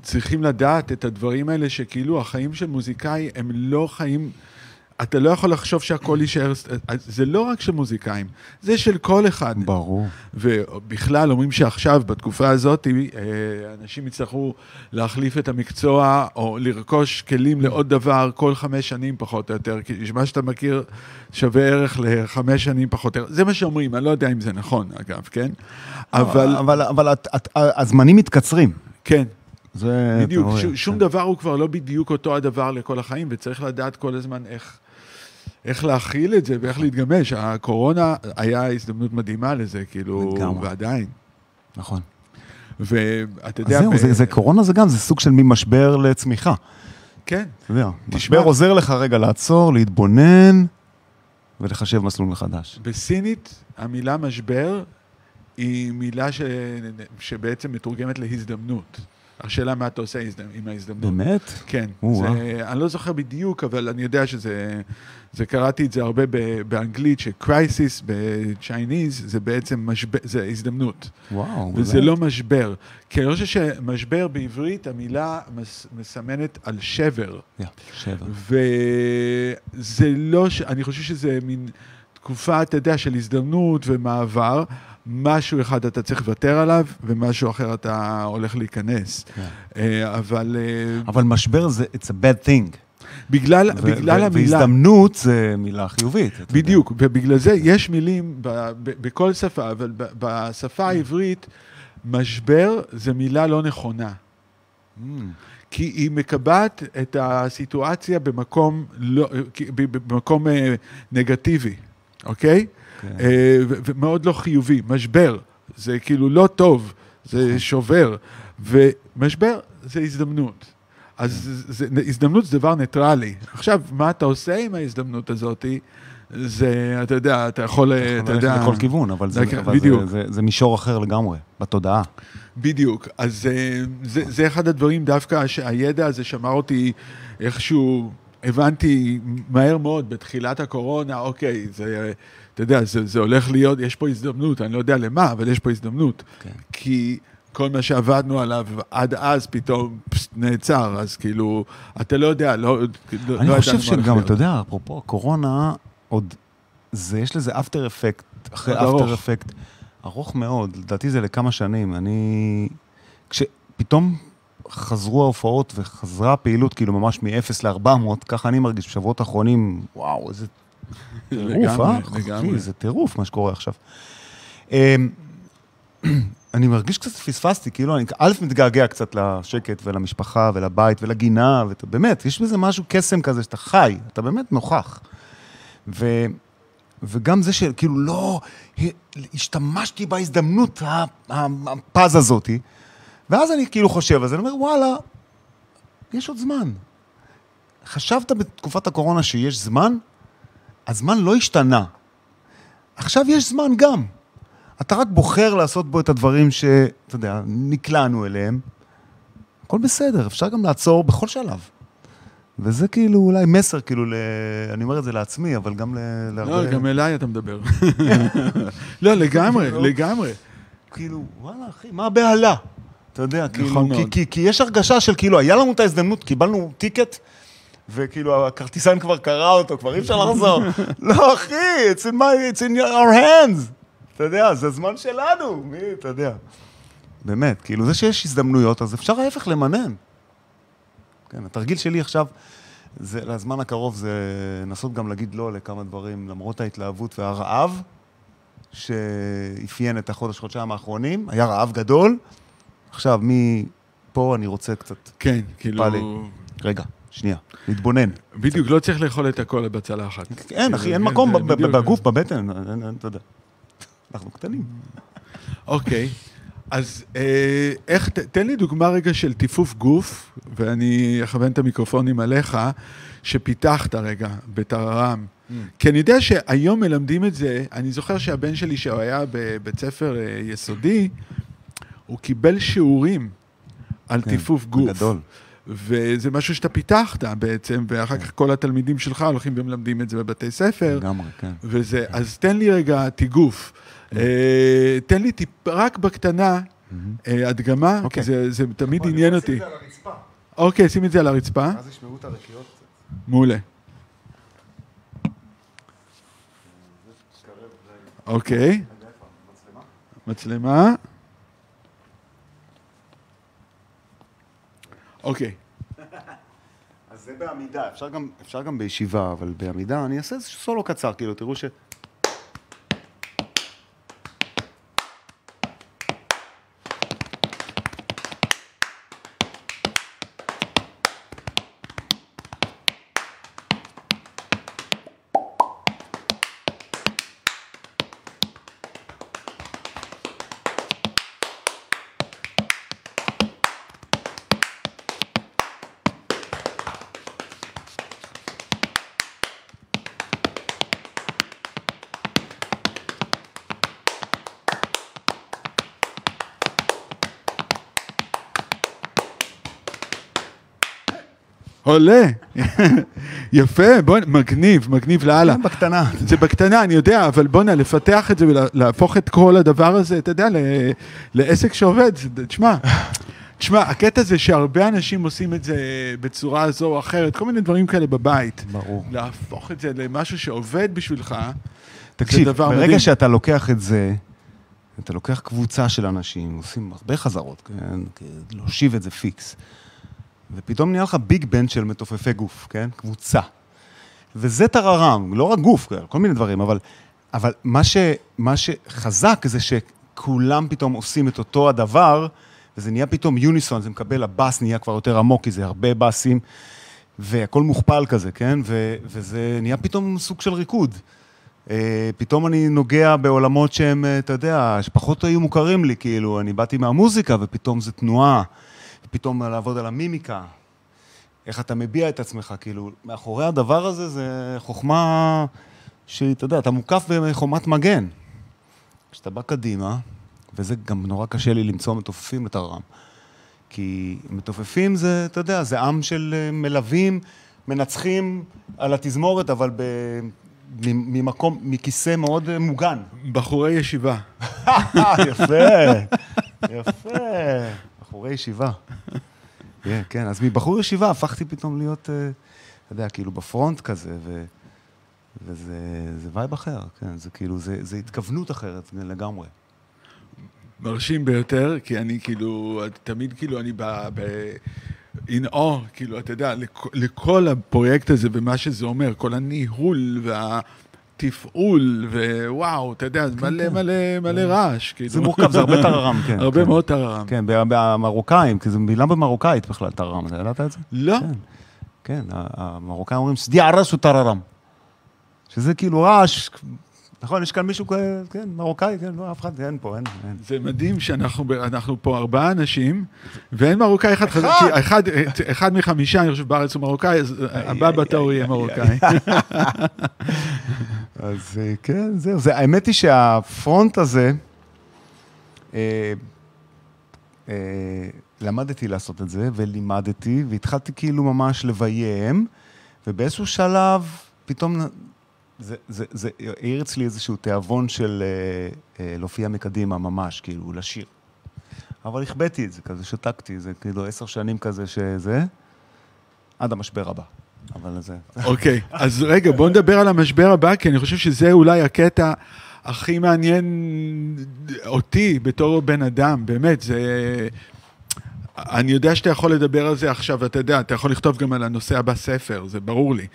A: צריכים לדעת את הדברים האלה, שכאילו החיים של מוזיקאי הם לא חיים... אתה לא יכול לחשוב שהכל יישאר, זה לא רק של מוזיקאים, זה של כל אחד.
B: ברור.
A: ובכלל, אומרים שעכשיו, בתקופה הזאת, אה, אנשים יצטרכו להחליף את המקצוע, או לרכוש כלים לעוד דבר כל חמש שנים פחות או יותר, כי מה שאתה מכיר שווה ערך לחמש שנים פחות או יותר. זה מה שאומרים, אני לא יודע אם זה נכון, אגב, כן?
B: אבל... אבל, אבל הזמנים מתקצרים.
A: כן. זה... בדיוק, שום כן. דבר הוא כבר לא בדיוק אותו הדבר לכל החיים, וצריך לדעת כל הזמן איך... איך להכיל את זה ואיך להתגמש. הקורונה היה הזדמנות מדהימה לזה, כאילו, לגמרי. ועדיין.
B: נכון.
A: ואתה יודע...
B: זהו, ב... זה, זה קורונה זה גם, זה סוג של ממשבר לצמיחה.
A: כן.
B: אתה יודע, משבר עוזר לך רגע לעצור, להתבונן ולחשב מסלול מחדש.
A: בסינית, המילה משבר היא מילה ש... שבעצם מתורגמת להזדמנות. השאלה מה אתה עושה עם ההזדמנות.
B: באמת?
A: כן. זה, אני לא זוכר בדיוק, אבל אני יודע שזה... זה קראתי את זה הרבה באנגלית, ש-crisis בצ'ייניז זה בעצם משבר, זה הזדמנות.
B: וואו,
A: וזה באמת? לא משבר. כי אני חושב שמשבר בעברית, המילה מס, מסמנת על שבר.
B: Yeah, שבר.
A: וזה לא, ש... אני חושב שזה מין תקופה, אתה יודע, של הזדמנות ומעבר. משהו אחד אתה צריך לוותר עליו, ומשהו אחר אתה הולך להיכנס. Yeah. כן. אבל... אה,
B: אבל משבר זה, it's a bad thing.
A: בגלל, ו- בגלל ו- המילה...
B: והזדמנות זה מילה חיובית.
A: בדיוק, יודע. ובגלל זה יש מילים ב- ב- בכל שפה, אבל ב- בשפה העברית, משבר זה מילה לא נכונה. Mm. כי היא מקבעת את הסיטואציה במקום, לא, במקום אה, נגטיבי, אוקיי? כן. אה, ומאוד לא חיובי. משבר, זה כאילו לא טוב, זה נכון. שובר. ומשבר זה הזדמנות. אז זה, הזדמנות זה דבר ניטרלי. עכשיו, מה אתה עושה עם ההזדמנות הזאת? זה, אתה יודע, אתה יכול, אתה יודע...
B: לכל כיוון, אבל, זה, אבל זה, זה, זה מישור אחר לגמרי, בתודעה.
A: בדיוק, אז אה, זה, זה אחד הדברים דווקא שהידע הזה שמר אותי איכשהו, הבנתי מהר מאוד בתחילת הקורונה, אוקיי, זה, אתה יודע, זה, זה הולך להיות, יש פה הזדמנות, אני לא יודע למה, אבל יש פה הזדמנות. כן. כי... כל מה שעבדנו עליו עד אז פתאום פס, נעצר, אז כאילו, אתה לא יודע, לא,
B: לא אני לא חושב שגם, אתה יודע, אפרופו הקורונה, עוד, זה, יש לזה אפטר אפקט, אחרי אפטר אפקט, ארוך מאוד, לדעתי זה לכמה שנים. אני, כשפתאום חזרו ההופעות וחזרה הפעילות, כאילו ממש מ-0 ל-400, ככה אני מרגיש בשבועות האחרונים, וואו, איזה טירוף,
A: לגמרי,
B: אה?
A: לגמרי.
B: אחי, זה טירוף מה שקורה עכשיו. אני מרגיש קצת פספסתי, כאילו, אני א', מתגעגע קצת לשקט ולמשפחה ולבית ולגינה, ובאמת, יש בזה משהו, קסם כזה, שאתה חי, אתה באמת נוכח. ו, וגם זה שכאילו לא השתמשתי בהזדמנות הפז הזאתי, ואז אני כאילו חושב על זה, אני אומר, וואלה, יש עוד זמן. חשבת בתקופת הקורונה שיש זמן? הזמן לא השתנה. עכשיו יש זמן גם. אתה רק בוחר לעשות בו את הדברים שאתה יודע, נקלענו אליהם. הכל בסדר, אפשר גם לעצור בכל שלב. וזה כאילו אולי מסר, כאילו, ל... אני אומר את זה לעצמי, אבל גם ל...
A: לא, גם אליי אתה מדבר. *laughs* לא, לגמרי, לגמרי.
B: כאילו, וואלה, אחי, מה הבהלה? אתה יודע, כאילו,
A: נכון
B: כי,
A: מאוד.
B: כי, כי יש הרגשה של כאילו, היה לנו את ההזדמנות, קיבלנו טיקט, וכאילו, הכרטיסן כבר קרא אותו, כבר אי אפשר לחזור. *laughs* לא, אחי, it's in, my, it's in our hands. אתה יודע, זה הזמן שלנו, מי, אתה יודע. באמת, כאילו, זה שיש הזדמנויות, אז אפשר ההפך למנן. כן, התרגיל שלי עכשיו, זה, לזמן הקרוב, זה לנסות גם להגיד לא לכמה דברים, למרות ההתלהבות והרעב שאפיין את החודש, חודשיים האחרונים, היה רעב גדול. עכשיו, מפה אני רוצה קצת,
A: כן, כאילו...
B: לי. רגע, שנייה, להתבונן.
A: בדיוק, לא צריך לאכול את הכל בצלחת.
B: אין, אחי, אין מקום. בגוף, בבטן, אתה יודע. אנחנו קטנים.
A: אוקיי, אז אה, איך, ת- תן לי דוגמה רגע של טיפוף גוף, ואני אכוון את המיקרופונים עליך, שפיתחת רגע בטררם.
B: Mm.
A: כי אני יודע שהיום מלמדים את זה, אני זוכר שהבן שלי, שהוא היה בבית ספר אה, יסודי, הוא קיבל שיעורים על
B: כן,
A: טיפוף גוף.
B: גדול.
A: וזה משהו שאתה פיתחת בעצם, ואחר כך כל התלמידים שלך הולכים ומלמדים את זה בבתי ספר.
B: לגמרי, כן.
A: וזה, אז תן לי רגע תיגוף. אה, תן לי טיפ, רק בקטנה, אה, הדגמה, כי
B: אוקיי.
A: זה זה תמיד עניין אותי. אוקיי, שים את זה על הרצפה.
B: אז ישמעו את הרקיעות.
A: מעולה. אוקיי. מצלמה. אוקיי.
B: אז זה בעמידה, אפשר גם בישיבה, אבל בעמידה אני אעשה איזה סולו קצר, כאילו, תראו ש...
A: עולה. יפה, בוא, מגניב, מגניב לאללה.
B: כן, בקטנה.
A: זה בקטנה, אני יודע, אבל בואנה, לפתח את זה ולהפוך את כל הדבר הזה, אתה יודע, ל- לעסק שעובד, זה- תשמע, תשמע, הקטע זה שהרבה אנשים עושים את זה בצורה זו או אחרת, כל מיני דברים כאלה בבית.
B: ברור.
A: להפוך את זה למשהו שעובד בשבילך,
B: תקשיב,
A: דבר
B: ברגע
A: מדהים.
B: שאתה לוקח את זה, אתה לוקח קבוצה של אנשים, עושים הרבה חזרות, כן? להושיב את זה פיקס. ופתאום נהיה לך ביג בנד של מתופפי גוף, כן? קבוצה. וזה טררם, לא רק גוף, כן, כל מיני דברים, אבל, אבל מה, ש, מה שחזק זה שכולם פתאום עושים את אותו הדבר, וזה נהיה פתאום יוניסון, זה מקבל, הבאס נהיה כבר יותר עמוק, כי זה הרבה באסים, והכל מוכפל כזה, כן? ו, וזה נהיה פתאום סוג של ריקוד. אה, פתאום אני נוגע בעולמות שהם, אה, אתה יודע, שפחות היו מוכרים לי, כאילו, אני באתי מהמוזיקה, ופתאום זה תנועה, פתאום לעבוד על המימיקה, איך אתה מביע את עצמך, כאילו, מאחורי הדבר הזה זה חוכמה שאתה יודע, אתה מוקף בחומת מגן. כשאתה בא קדימה, וזה גם נורא קשה לי למצוא מתופפים לטררם, כי מתופפים זה, אתה יודע, זה עם של אה, מלווים, מנצחים על התזמורת, אבל ב... ממקום, מכיסא מאוד אה, מוגן.
A: בחורי ישיבה. *laughs*
B: יפה, יפה. בחורי ישיבה. *laughs* כן, כן, אז מבחור ישיבה הפכתי פתאום להיות, אה, אתה יודע, כאילו ב front כזה, ו... וזה זה וייב אחר, כן, זה כאילו, זה, זה התכוונות אחרת לגמרי.
A: מרשים ביותר, כי אני כאילו, תמיד כאילו אני ב... ב in awe, כאילו, אתה יודע, לכ, לכל הפרויקט הזה ומה שזה אומר, כל הניהול והתפעול, ווואו, אתה יודע,
B: כן,
A: מלא
B: כן.
A: מלא מלא רעש, כאילו.
B: זה מורכב, זה הרבה טררם, כן.
A: הרבה
B: כן.
A: מאוד טררם.
B: כן, במרוקאים, כי זו מילה במרוקאית בכלל, טררם, אתה ידעת את זה?
A: לא?
B: כן, כן, המרוקאים אומרים סדי ערס הוא טררם. שזה כאילו רעש, נכון, יש כאן מישהו, כן, מרוקאי, כן, לא, אף אחד, אין פה, אין, אין.
A: זה מדהים שאנחנו פה ארבעה אנשים, ואין מרוקאי אחד חזק,
B: אחד!
A: כי אחד, אחד מחמישה, אני חושב, בארץ הוא מרוקאי, אז הבא בתור יהיה מרוקאי. *laughs*
B: אז אה, כן, זהו. זה, האמת היא שהפרונט הזה, אה, אה, למדתי לעשות את זה, ולימדתי, והתחלתי כאילו ממש לביים, ובאיזשהו שלב, פתאום, זה, זה, זה העיר אצלי איזשהו תיאבון של אה, אה, להופיע מקדימה ממש, כאילו, לשיר. אבל החבאתי את זה, כזה שתקתי, זה כאילו עשר שנים כזה שזה, עד המשבר הבא. אבל זה...
A: אוקיי, אז רגע, בוא נדבר על המשבר הבא, כי אני חושב שזה אולי הקטע הכי מעניין אותי בתור בן אדם, באמת, זה... אני יודע שאתה יכול לדבר על זה עכשיו, אתה יודע, אתה יכול לכתוב גם על הנושא הבא ספר, זה ברור לי.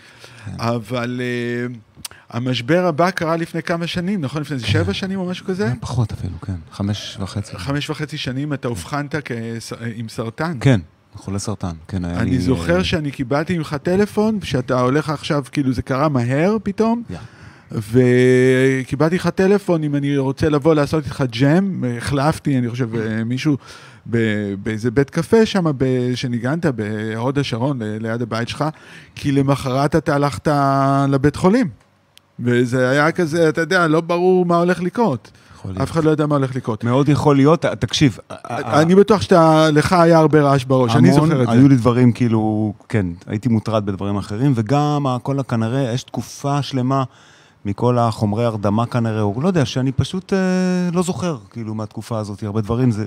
A: אבל uh, המשבר הבא קרה לפני כמה שנים, נכון? לפני איזה שבע שנים או משהו כזה?
B: פחות אפילו, כן. חמש וחצי.
A: חמש וחצי שנים אתה אובחנת כס- עם סרטן.
B: כן, חולה סרטן. כן, היה לי...
A: אני זוכר
B: אה,
A: שאני קיבלתי ממך טלפון, שאתה הולך עכשיו, כאילו זה קרה מהר פתאום,
B: יא.
A: וקיבלתי לך טלפון אם אני רוצה לבוא לעשות איתך ג'ם, החלפתי, אני חושב, אה, מישהו באיזה בית קפה שם, שניגנת בהוד השרון, ליד הבית שלך, כי למחרת אתה הלכת לבית חולים. וזה היה כזה, אתה יודע, לא ברור מה הולך לקרות. אף אחד לא יודע מה הולך לקרות.
B: מאוד יכול להיות, תקשיב,
A: אני בטוח שאתה, לך היה הרבה רעש בראש, אני זוכר את זה.
B: היו לי דברים כאילו, כן, הייתי מוטרד בדברים אחרים, וגם הכל כנראה, יש תקופה שלמה מכל החומרי הרדמה כנראה, או לא יודע, שאני פשוט אה, לא זוכר, כאילו, מהתקופה הזאת, הרבה דברים, זה,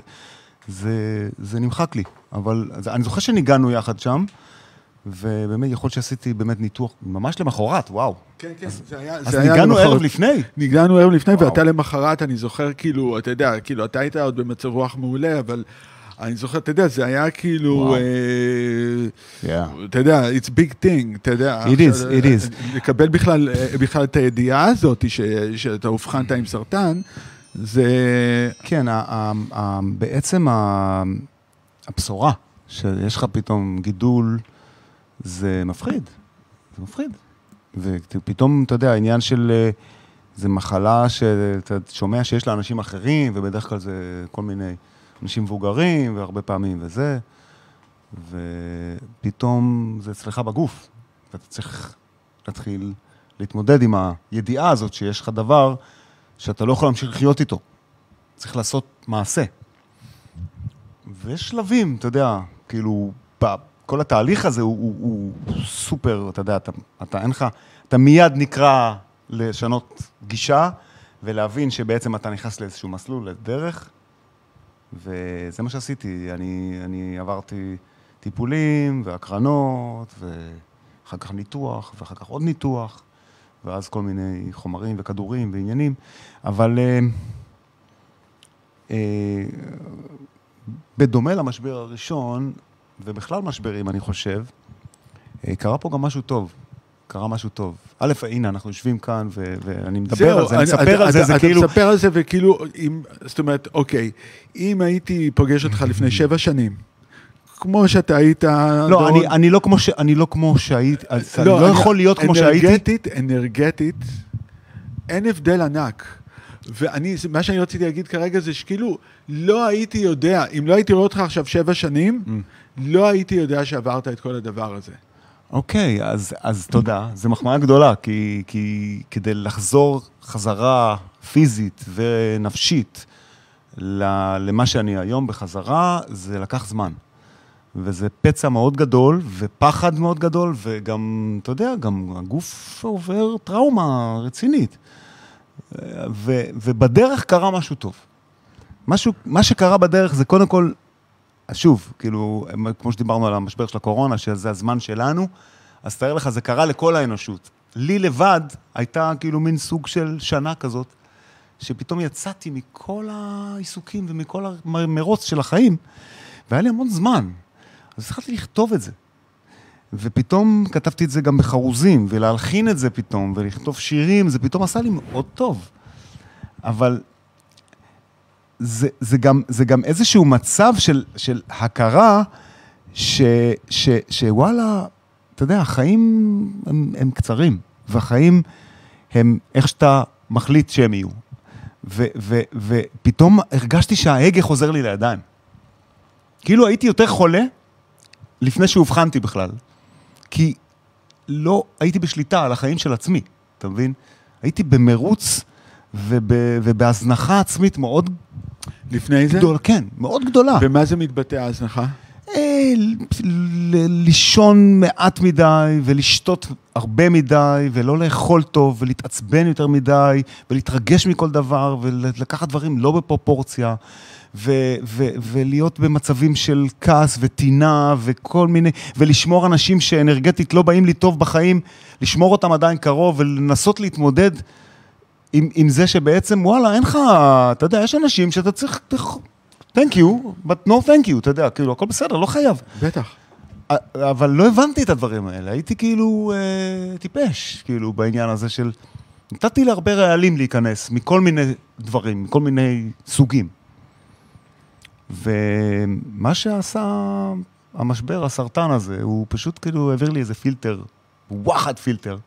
B: זה, זה נמחק לי. אבל זה, אני זוכר שניגענו יחד שם, ובאמת, יכול להיות שעשיתי באמת ניתוח, ממש למחרת, וואו.
A: כן, כן, זה היה...
B: אז
A: זה היה
B: ניגענו
A: למחרת.
B: ערב לפני.
A: ניגענו ערב לפני,
B: וואו.
A: ואתה למחרת, אני זוכר כאילו, אתה יודע, כאילו, אתה היית עוד במצב רוח מעולה, אבל אני זוכר, אתה יודע, זה היה כאילו. אה. אתה יודע, it's big thing, אתה יודע.
B: It is, it is.
A: לקבל בכלל, אה, בכלל את הידיעה הזאת, שאתה אובחנת עם סרטן, זה...
B: כן, ה- ה- ה- בעצם ה- הבשורה שיש לך פתאום גידול, זה מפחיד. זה מפחיד. ופתאום, אתה יודע, העניין של... אה, זה מחלה שאתה שומע שיש לאנשים אחרים, ובדרך כלל זה כל מיני אנשים מבוגרים, והרבה פעמים וזה, ופתאום זה אצלך בגוף, ואתה צריך להתחיל להתמודד עם הידיעה הזאת שיש לך דבר שאתה לא יכול להמשיך לחיות איתו. צריך לעשות מעשה. ויש שלבים, אתה יודע, כאילו, כל התהליך הזה הוא, הוא, הוא סופר, אתה יודע, אתה, אתה אין לך, אתה מיד נקרא לשנות גישה ולהבין שבעצם אתה נכנס לאיזשהו מסלול, לדרך, וזה מה שעשיתי. אני, אני עברתי טיפולים והקרנות, ואחר כך ניתוח, ואחר כך עוד ניתוח, ואז כל מיני חומרים וכדורים ועניינים, אבל... אה, אה, בדומה למשבר הראשון, ובכלל משברים, אני חושב, אה, קרה פה גם משהו טוב. קרה משהו טוב. א', הנה, אנחנו יושבים כאן, ו- ואני מדבר על זה, אני מספר על זה, זה כאילו...
A: אתה מספר על זה, וכאילו, אם, זאת אומרת, אוקיי, אם הייתי פוגש אותך לפני *clears throat* שבע שנים, כמו שאתה היית...
B: לא,
A: דורון-
B: אני, אני לא כמו ש... אני לא כמו שהייתי, אז אני לא יכול להיות כמו שהייתי.
A: אנרגטית, אנרגטית, אין הבדל ענק. ואני, מה שאני רציתי להגיד כרגע זה שכאילו, לא הייתי יודע, אם לא הייתי רואה אותך עכשיו שבע שנים,
B: Mm.
A: לא הייתי יודע שעברת את כל הדבר הזה.
B: אוקיי, אז, אז תודה. זו מחמאה גדולה, כי, כי כדי לחזור חזרה פיזית ונפשית למה שאני היום בחזרה, זה לקח זמן. וזה פצע מאוד גדול, ופחד מאוד גדול, וגם, אתה יודע, גם הגוף עובר טראומה רצינית. ו, ובדרך קרה משהו טוב. משהו, מה שקרה בדרך זה קודם כל, שוב, כאילו, כמו שדיברנו על המשבר של הקורונה, שזה הזמן שלנו, אז תאר לך, זה קרה לכל האנושות. לי לבד הייתה כאילו מין סוג של שנה כזאת, שפתאום יצאתי מכל העיסוקים ומכל המרוץ של החיים, והיה לי המון זמן. אז התחלתי לכתוב את זה. ופתאום כתבתי את זה גם בחרוזים, ולהלחין את זה פתאום, ולכתוב שירים, זה פתאום עשה לי מאוד טוב. אבל זה, זה, גם, זה גם איזשהו מצב של, של הכרה, ש, ש, שוואלה, אתה יודע, החיים הם, הם קצרים, והחיים הם איך שאתה מחליט שהם יהיו. ו, ו, ופתאום הרגשתי שההגה חוזר לי לידיים. כאילו הייתי יותר חולה לפני שאובחנתי בכלל. כי לא הייתי בשליטה על החיים של עצמי, אתה מבין? הייתי במרוץ וב, ובהזנחה עצמית מאוד
A: לפני זה?
B: גדולה, כן, מאוד גדולה.
A: ומה זה מתבטא ההזנחה?
B: אה, לישון מעט מדי, ולשתות הרבה מדי, ולא לאכול טוב, ולהתעצבן יותר מדי, ולהתרגש מכל דבר, ולקחת דברים לא בפרופורציה. ו- ו- ולהיות במצבים של כעס וטינה וכל מיני, ולשמור אנשים שאנרגטית לא באים לי טוב בחיים, לשמור אותם עדיין קרוב ולנסות להתמודד עם, עם זה שבעצם, וואלה, אין לך, אתה יודע, יש אנשים שאתה צריך, thank you, but no thank you, אתה יודע, כאילו, הכל בסדר, לא חייב.
A: בטח.
B: אבל לא הבנתי את הדברים האלה, הייתי כאילו אה, טיפש, כאילו, בעניין הזה של... נתתי להרבה רעלים להיכנס מכל מיני דברים, מכל מיני סוגים. ומה שעשה המשבר, הסרטן הזה, הוא פשוט כאילו העביר לי איזה פילטר, וואחד פילטר.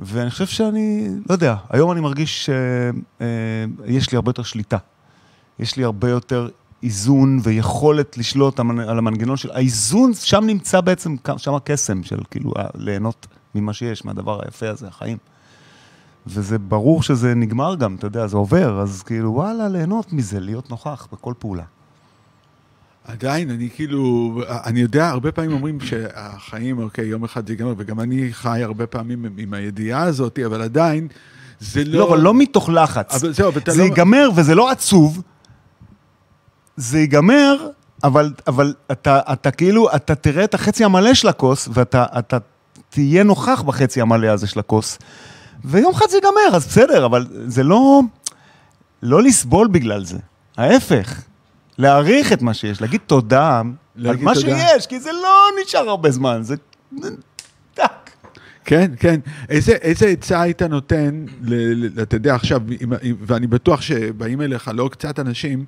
B: ואני חושב שאני, לא יודע, היום אני מרגיש שיש אה, לי הרבה יותר שליטה. יש לי הרבה יותר איזון ויכולת לשלוט על המנגנון של... האיזון, שם נמצא בעצם, שם הקסם של כאילו ליהנות ממה שיש, מהדבר היפה הזה, החיים. וזה ברור שזה נגמר גם, אתה יודע, זה עובר, אז כאילו, וואלה, ליהנות מזה, להיות נוכח בכל פעולה.
A: עדיין, אני כאילו, אני יודע, הרבה פעמים אומרים שהחיים, אוקיי, יום אחד זה ייגמר, וגם אני חי הרבה פעמים עם הידיעה הזאת, אבל עדיין, זה לא...
B: לא, אבל לא מתוך לחץ. אבל זהו, אבל אתה זה לא... ייגמר, וזה לא עצוב. זה ייגמר, אבל, אבל אתה, אתה כאילו, אתה תראה את החצי המלא של הכוס, ואתה אתה תהיה נוכח בחצי המלא הזה של הכוס, ויום אחד זה ייגמר, אז בסדר, אבל זה לא... לא לסבול בגלל זה. ההפך. להעריך את מה שיש, להגיד תודה על מה. שיש, כי זה לא נשאר הרבה זמן, זה... טאק.
A: כן, כן. איזה, איזה עצה היית נותן, אתה יודע, עכשיו, ואני בטוח שבאים אליך לא קצת אנשים,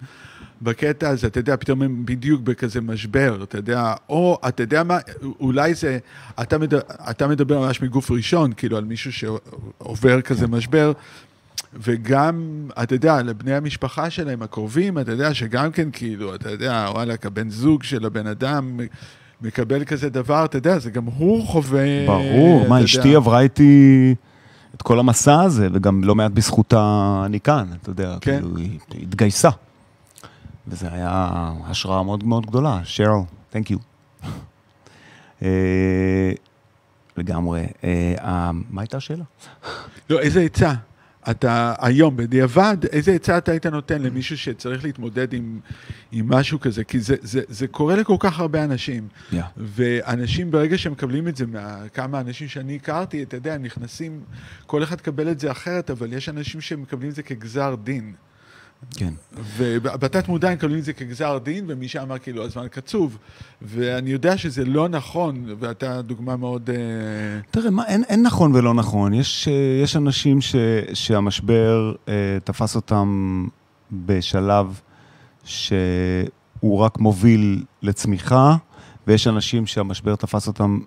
A: בקטע הזה, אתה יודע, פתאום הם בדיוק בכזה משבר, אתה יודע, או אתה יודע מה, אולי זה, אתה מדבר, אתה מדבר ממש מגוף ראשון, כאילו על מישהו שעובר כזה כן. משבר, וגם, אתה יודע, לבני המשפחה שלהם, הקרובים, אתה יודע, שגם כן כאילו, אתה יודע, וואלכ, הבן זוג של הבן אדם מקבל כזה דבר, אתה יודע, זה גם הוא חווה...
B: ברור, מה, אשתי עברה איתי את כל המסע הזה, וגם לא מעט בזכותה אני כאן, אתה יודע, כן. כאילו, היא התגייסה. וזה היה השראה מאוד מאוד גדולה, שרל, תנק יו. לגמרי. אה, מה הייתה השאלה?
A: לא, איזה עצה? אתה היום, בדיעבד, איזה עצה אתה היית נותן למישהו שצריך להתמודד עם, עם משהו כזה? כי זה, זה, זה קורה לכל כך הרבה אנשים. Yeah. ואנשים, ברגע שהם מקבלים את זה, כמה אנשים שאני הכרתי, אתה יודע, הם נכנסים, כל אחד קבל את זה אחרת, אבל יש אנשים שמקבלים את זה כגזר דין.
B: כן.
A: ובתת מודע הם מקבלים את זה כגזר דין, ומשם אמר כאילו הזמן קצוב. ואני יודע שזה לא נכון, ואתה דוגמה מאוד... אה,
B: תראה, מה, אין, אין נכון ולא נכון. יש, אה, יש אנשים ש, שהמשבר אה, תפס אותם בשלב שהוא רק מוביל לצמיחה, ויש אנשים שהמשבר תפס אותם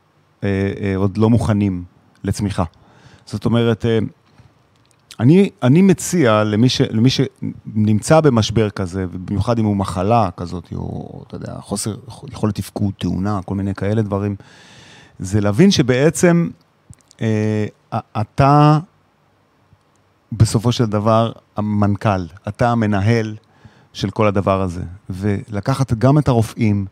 B: אה, אה, עוד לא מוכנים לצמיחה. זאת אומרת, אה, אני, אני מציע למי, ש, למי שנמצא במשבר כזה, ובמיוחד אם הוא מחלה כזאת, או אתה יודע, חוסר יכולת תפקוד, תאונה, כל מיני כאלה דברים, זה להבין שבעצם אה, אתה בסופו של דבר המנכ"ל, אתה המנהל של כל הדבר הזה, ולקחת גם את הרופאים,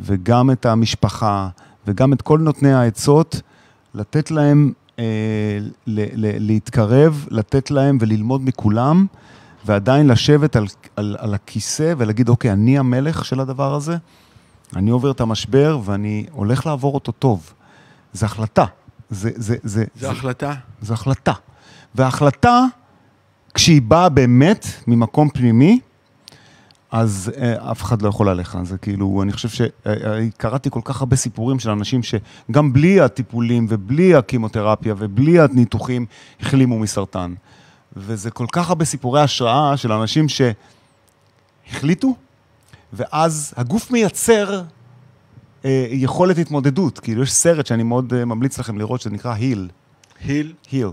B: וגם את המשפחה, וגם את כל נותני העצות, לתת להם להתקרב, לתת להם וללמוד מכולם, ועדיין לשבת על, על, על הכיסא ולהגיד, אוקיי, אני המלך של הדבר הזה, אני עובר את המשבר ואני הולך לעבור אותו טוב. זו החלטה.
A: זה, זה, זה, זה, זה החלטה?
B: זו החלטה. וההחלטה, כשהיא באה באמת ממקום פנימי, אז אה, אף אחד לא יכול עליך. זה כאילו, אני חושב שקראתי כל כך הרבה סיפורים של אנשים שגם בלי הטיפולים ובלי הקימותרפיה ובלי הניתוחים החלימו מסרטן. וזה כל כך הרבה סיפורי השראה של אנשים שהחליטו, ואז הגוף מייצר אה, יכולת התמודדות. כאילו, יש סרט שאני מאוד אה, ממליץ לכם לראות, שזה נקרא היל.
A: היל?
B: היל.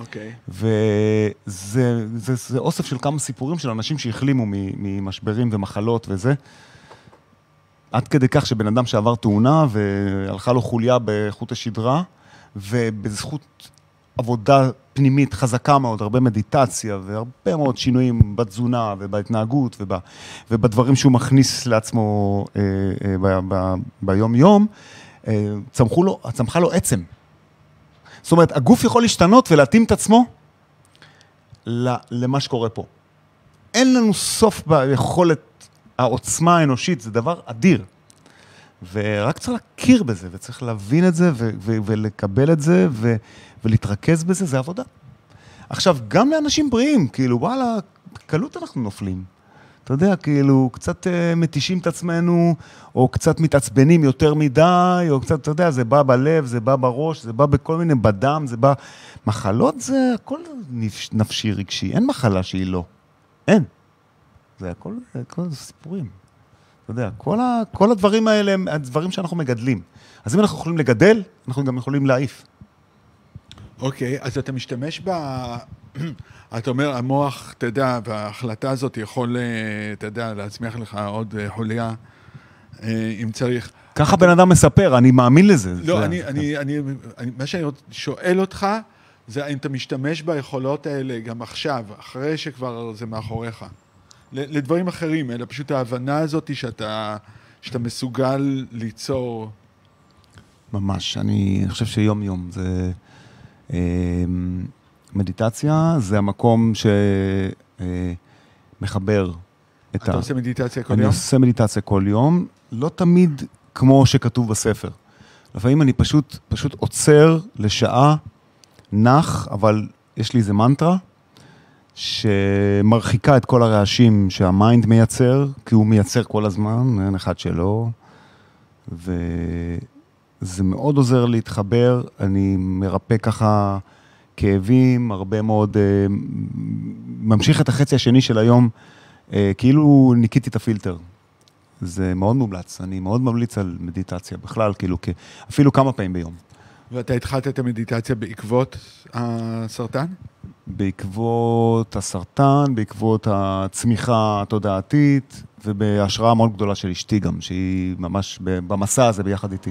A: אוקיי.
B: וזה זה, זה אוסף של כמה סיפורים של אנשים שהחלימו ממשברים ומחלות וזה. עד כדי כך שבן אדם שעבר תאונה והלכה לו חוליה בחוט השדרה, ובזכות עבודה פנימית חזקה מאוד, הרבה מדיטציה והרבה מאוד שינויים בתזונה ובהתנהגות וב, ובדברים שהוא מכניס לעצמו אה, אה, ביום-יום, אה, צמחו צמחה לו עצם. זאת אומרת, הגוף יכול להשתנות ולהתאים את עצמו למה שקורה פה. אין לנו סוף ביכולת, העוצמה האנושית, זה דבר אדיר. ורק צריך להכיר בזה, וצריך להבין את זה, ולקבל את זה, ולהתרכז בזה, זה עבודה. עכשיו, גם לאנשים בריאים, כאילו, וואלה, בקלות אנחנו נופלים. אתה יודע, כאילו, קצת uh, מתישים את עצמנו, או קצת מתעצבנים יותר מדי, או קצת, אתה יודע, זה בא בלב, זה בא בראש, זה בא בכל מיני, בדם, זה בא... מחלות זה הכל נפשי רגשי, אין מחלה שהיא לא. אין. זה הכל, זה הכל סיפורים. אתה יודע, כל, ה, כל הדברים האלה הם הדברים שאנחנו מגדלים. אז אם אנחנו יכולים לגדל, אנחנו גם יכולים להעיף.
A: אוקיי, okay, אז אתה משתמש ב... *clears throat* אתה אומר, המוח, אתה יודע, וההחלטה הזאת יכול, אה, אתה יודע, להצמיח לך עוד אה, חוליה, אה, אם צריך.
B: ככה בן אדם מספר, אני מאמין לזה.
A: לא. אני, אני, אני, אני, מה שאני שואל אותך, זה האם אתה משתמש ביכולות האלה גם עכשיו, אחרי שכבר זה מאחוריך. לדברים אחרים, אלא פשוט ההבנה הזאת שאתה, שאתה מסוגל ליצור.
B: ממש, אני חושב שיום-יום זה... מדיטציה זה המקום שמחבר אה, את
A: אתה ה... עושה מדיטציה כל
B: אני
A: יום?
B: אני עושה מדיטציה כל יום, לא תמיד כמו שכתוב בספר. לפעמים אני פשוט, פשוט עוצר לשעה, נח, אבל יש לי איזה מנטרה שמרחיקה את כל הרעשים שהמיינד מייצר, כי הוא מייצר כל הזמן, אין אחד שלא, וזה מאוד עוזר להתחבר, אני מרפא ככה... כאבים, הרבה מאוד, אה, ממשיך את החצי השני של היום, אה, כאילו ניקיתי את הפילטר. זה מאוד מומלץ, אני מאוד ממליץ על מדיטציה בכלל, כאילו, אפילו כמה פעמים ביום.
A: ואתה התחלת את המדיטציה בעקבות הסרטן?
B: בעקבות הסרטן, בעקבות הצמיחה התודעתית, ובהשראה מאוד גדולה של אשתי גם, שהיא ממש במסע הזה ביחד איתי.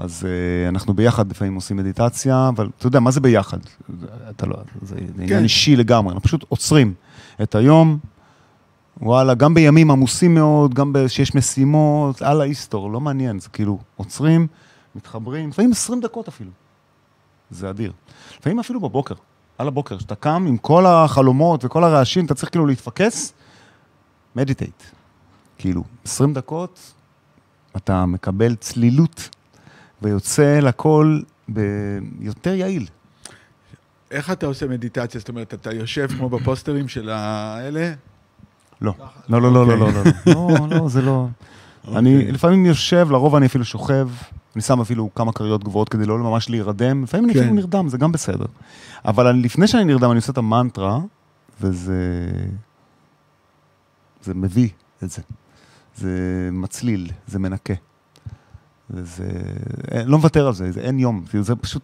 B: אז uh, אנחנו ביחד לפעמים עושים מדיטציה, אבל אתה יודע, מה זה ביחד? אתה לא, זה כן. עניין אישי לגמרי, אנחנו פשוט עוצרים את היום, וואלה, גם בימים עמוסים מאוד, גם כשיש משימות, על ההיסטור, לא מעניין, זה כאילו עוצרים, מתחברים, לפעמים 20 דקות אפילו. זה אדיר. לפעמים אפילו בבוקר, על הבוקר, כשאתה קם עם כל החלומות וכל הרעשים, אתה צריך כאילו להתפקס, מדיטייט. כאילו, 20 דקות, אתה מקבל צלילות ויוצא לכל ביותר יעיל.
A: איך אתה עושה מדיטציה? זאת אומרת, אתה יושב כמו בפוסטרים של האלה?
B: לא. לא, לא, לא, לא, אוקיי. לא, לא, לא, לא, זה לא. אוקיי. אני לפעמים יושב, לרוב אני אפילו שוכב, אני שם אפילו כמה כריות גבוהות כדי לא ממש להירדם, לפעמים אני אפילו כן. נרדם, זה גם בסדר. אבל לפני שאני נרדם, אני עושה את המנטרה, וזה... זה מביא את זה. זה מצליל, זה מנקה. וזה... לא מוותר על זה, זה אין יום, כאילו זה פשוט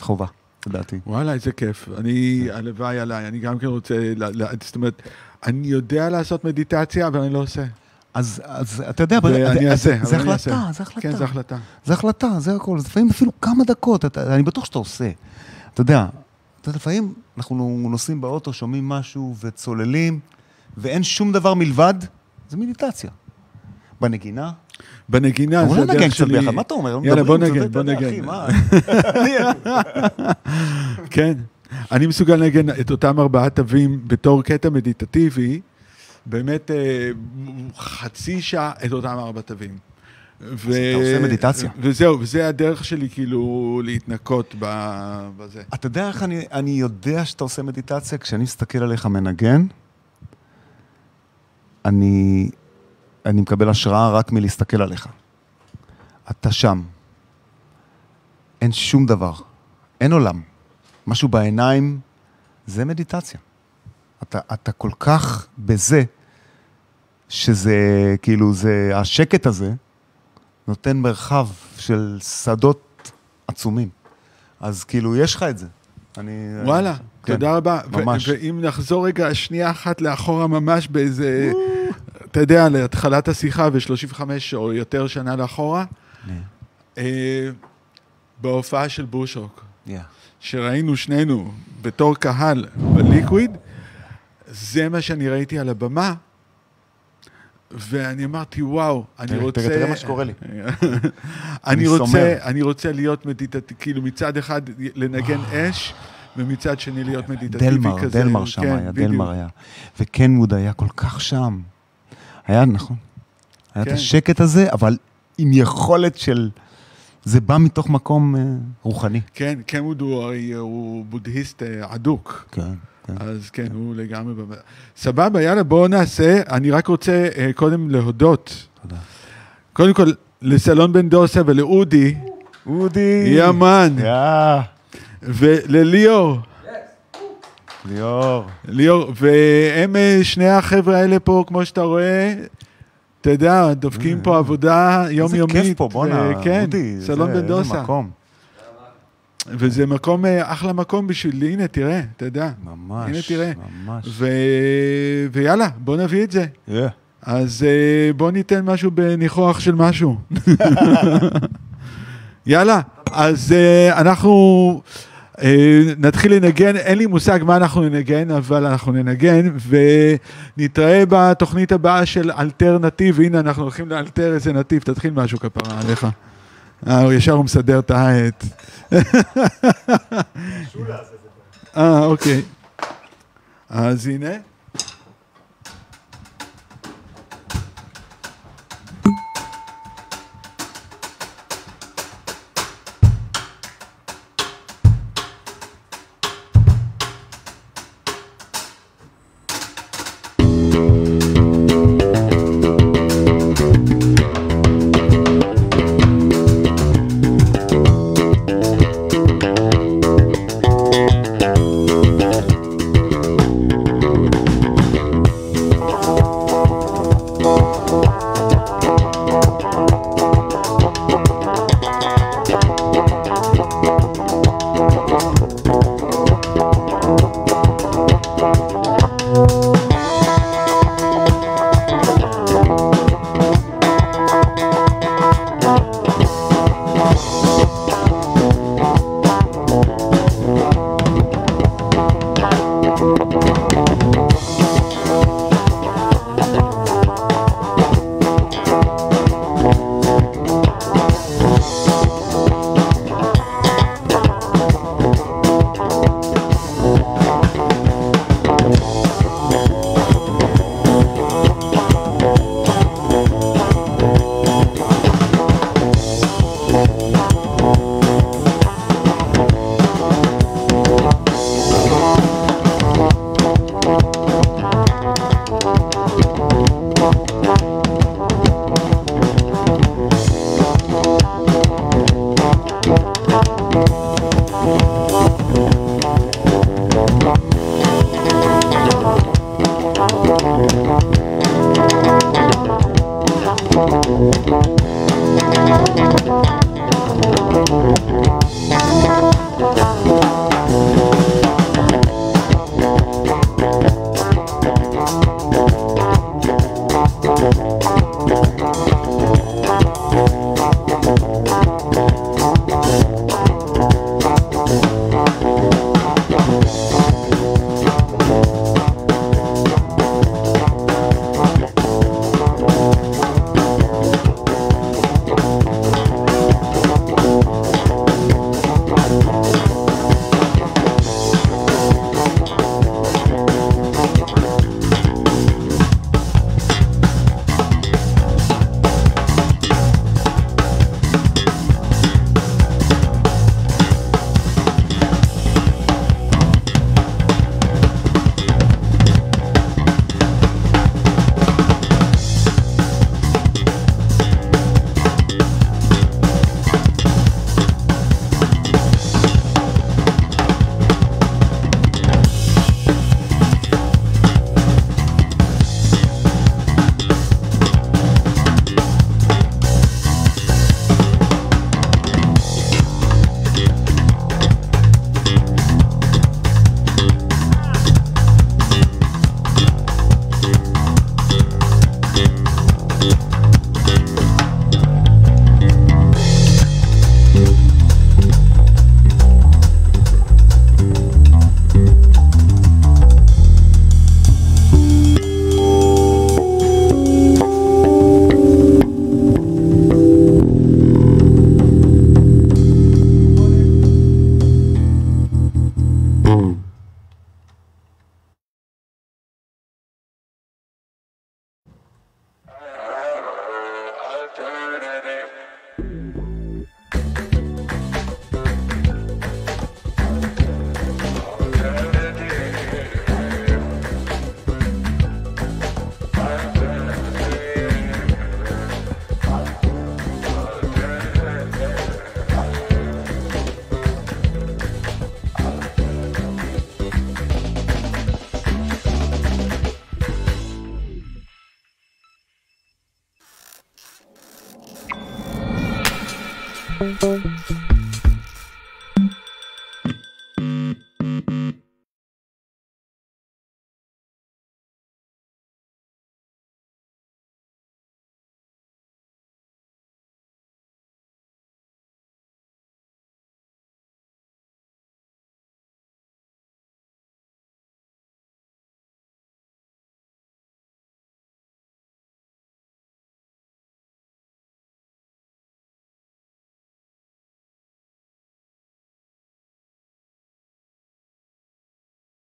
B: חובה, לדעתי.
A: וואלה, איזה כיף. אני, הלוואי עליי, אני גם כן רוצה, זאת אומרת, אני יודע לעשות מדיטציה, אבל אני לא עושה.
B: אז, אז אתה יודע,
A: ואני אעשה,
B: זה החלטה, זה החלטה.
A: כן, זה החלטה.
B: זה החלטה, זה הכל. לפעמים אפילו כמה דקות, אתה, אני בטוח שאתה עושה. אתה יודע, אתה יודע, לפעמים אנחנו נוסעים באוטו, שומעים משהו וצוללים, ואין שום דבר מלבד, זה מדיטציה. בנגינה,
A: בנגינה,
B: זה הדרך שלי. מה אתה אומר?
A: יאללה, בוא נגן, בוא נגן. *laughs* כן, אני מסוגל לנגן את אותם ארבעה תווים בתור קטע מדיטטיבי, באמת אה, חצי שעה את אותם ארבע תווים. ו...
B: אתה עושה מדיטציה.
A: וזהו, וזה הדרך שלי כאילו להתנקות בזה.
B: אתה יודע איך אני, אני יודע שאתה עושה מדיטציה? כשאני מסתכל עליך מנגן, אני, אני מקבל השראה רק מלהסתכל עליך. אתה שם. אין שום דבר. אין עולם. משהו בעיניים, זה מדיטציה. אתה, אתה כל כך בזה, שזה, כאילו, זה, השקט הזה נותן מרחב של שדות עצומים. אז כאילו, יש לך את זה. אני...
A: וואלה,
B: כן,
A: תודה רבה.
B: ממש.
A: ואם נחזור רגע שנייה אחת לאחורה ממש באיזה, אתה יודע, להתחלת השיחה ו-35 או יותר שנה לאחורה, אה, בהופעה של בושרוק,
B: Yeah.
A: שראינו שנינו בתור קהל בליקוויד, זה מה שאני ראיתי על הבמה, ואני אמרתי, וואו, אני
B: תראה,
A: רוצה...
B: תראה, תראה מה שקורה לי. *laughs*
A: אני רוצה. אני רוצה להיות מדיטטיבי, כאילו מצד אחד לנגן אש, ומצד שני להיות מדיטטיבי
B: דלמר,
A: כזה.
B: דלמר שם
A: כן,
B: היה,
A: בדיוק.
B: דלמר היה. וקנווד היה כל כך שם. היה, נכון. היה את
A: כן.
B: השקט הזה, אבל עם יכולת של... זה בא מתוך מקום אה, רוחני.
A: כן, קמוד הוא הרי הוא בודהיסט אה, אדוק.
B: כן, כן.
A: אז כן, הוא לגמרי... בב- סבבה, יאללה, בואו נעשה. אני רק רוצה אה, קודם להודות.
B: תודה.
A: קודם כל, לסלון בן דוסה ולאודי,
B: אודי!
A: יאמן,
B: יא!
A: ולליאור.
B: ליאור.
A: ליאור, והם אה, שני החבר'ה האלה פה, כמו שאתה רואה, אתה יודע, דופקים פה עבודה יומיומית.
B: איזה כיף פה, בואנה,
A: כן,
B: אודי.
A: סלון בן דוסה. וזה מקום, אה, אחלה מקום בשביל, הנה, תראה, אתה יודע.
B: ממש,
A: הנה, תראה.
B: ממש.
A: ו... ויאללה, בוא נביא את זה.
B: יא.
A: אז אה, בוא ניתן משהו בניחוח של משהו. *laughs* יאללה, אז אה, אנחנו אה, נתחיל לנגן, אין לי מושג מה אנחנו ננגן, אבל אנחנו ננגן, ונתראה בתוכנית הבאה של אלטרנטיב, הנה אנחנו הולכים לאלתר איזה נתיב, תתחיל משהו כפרה עליך. אה, הוא ישר הוא מסדר את העט. *laughs* אה, אוקיי. אז הנה.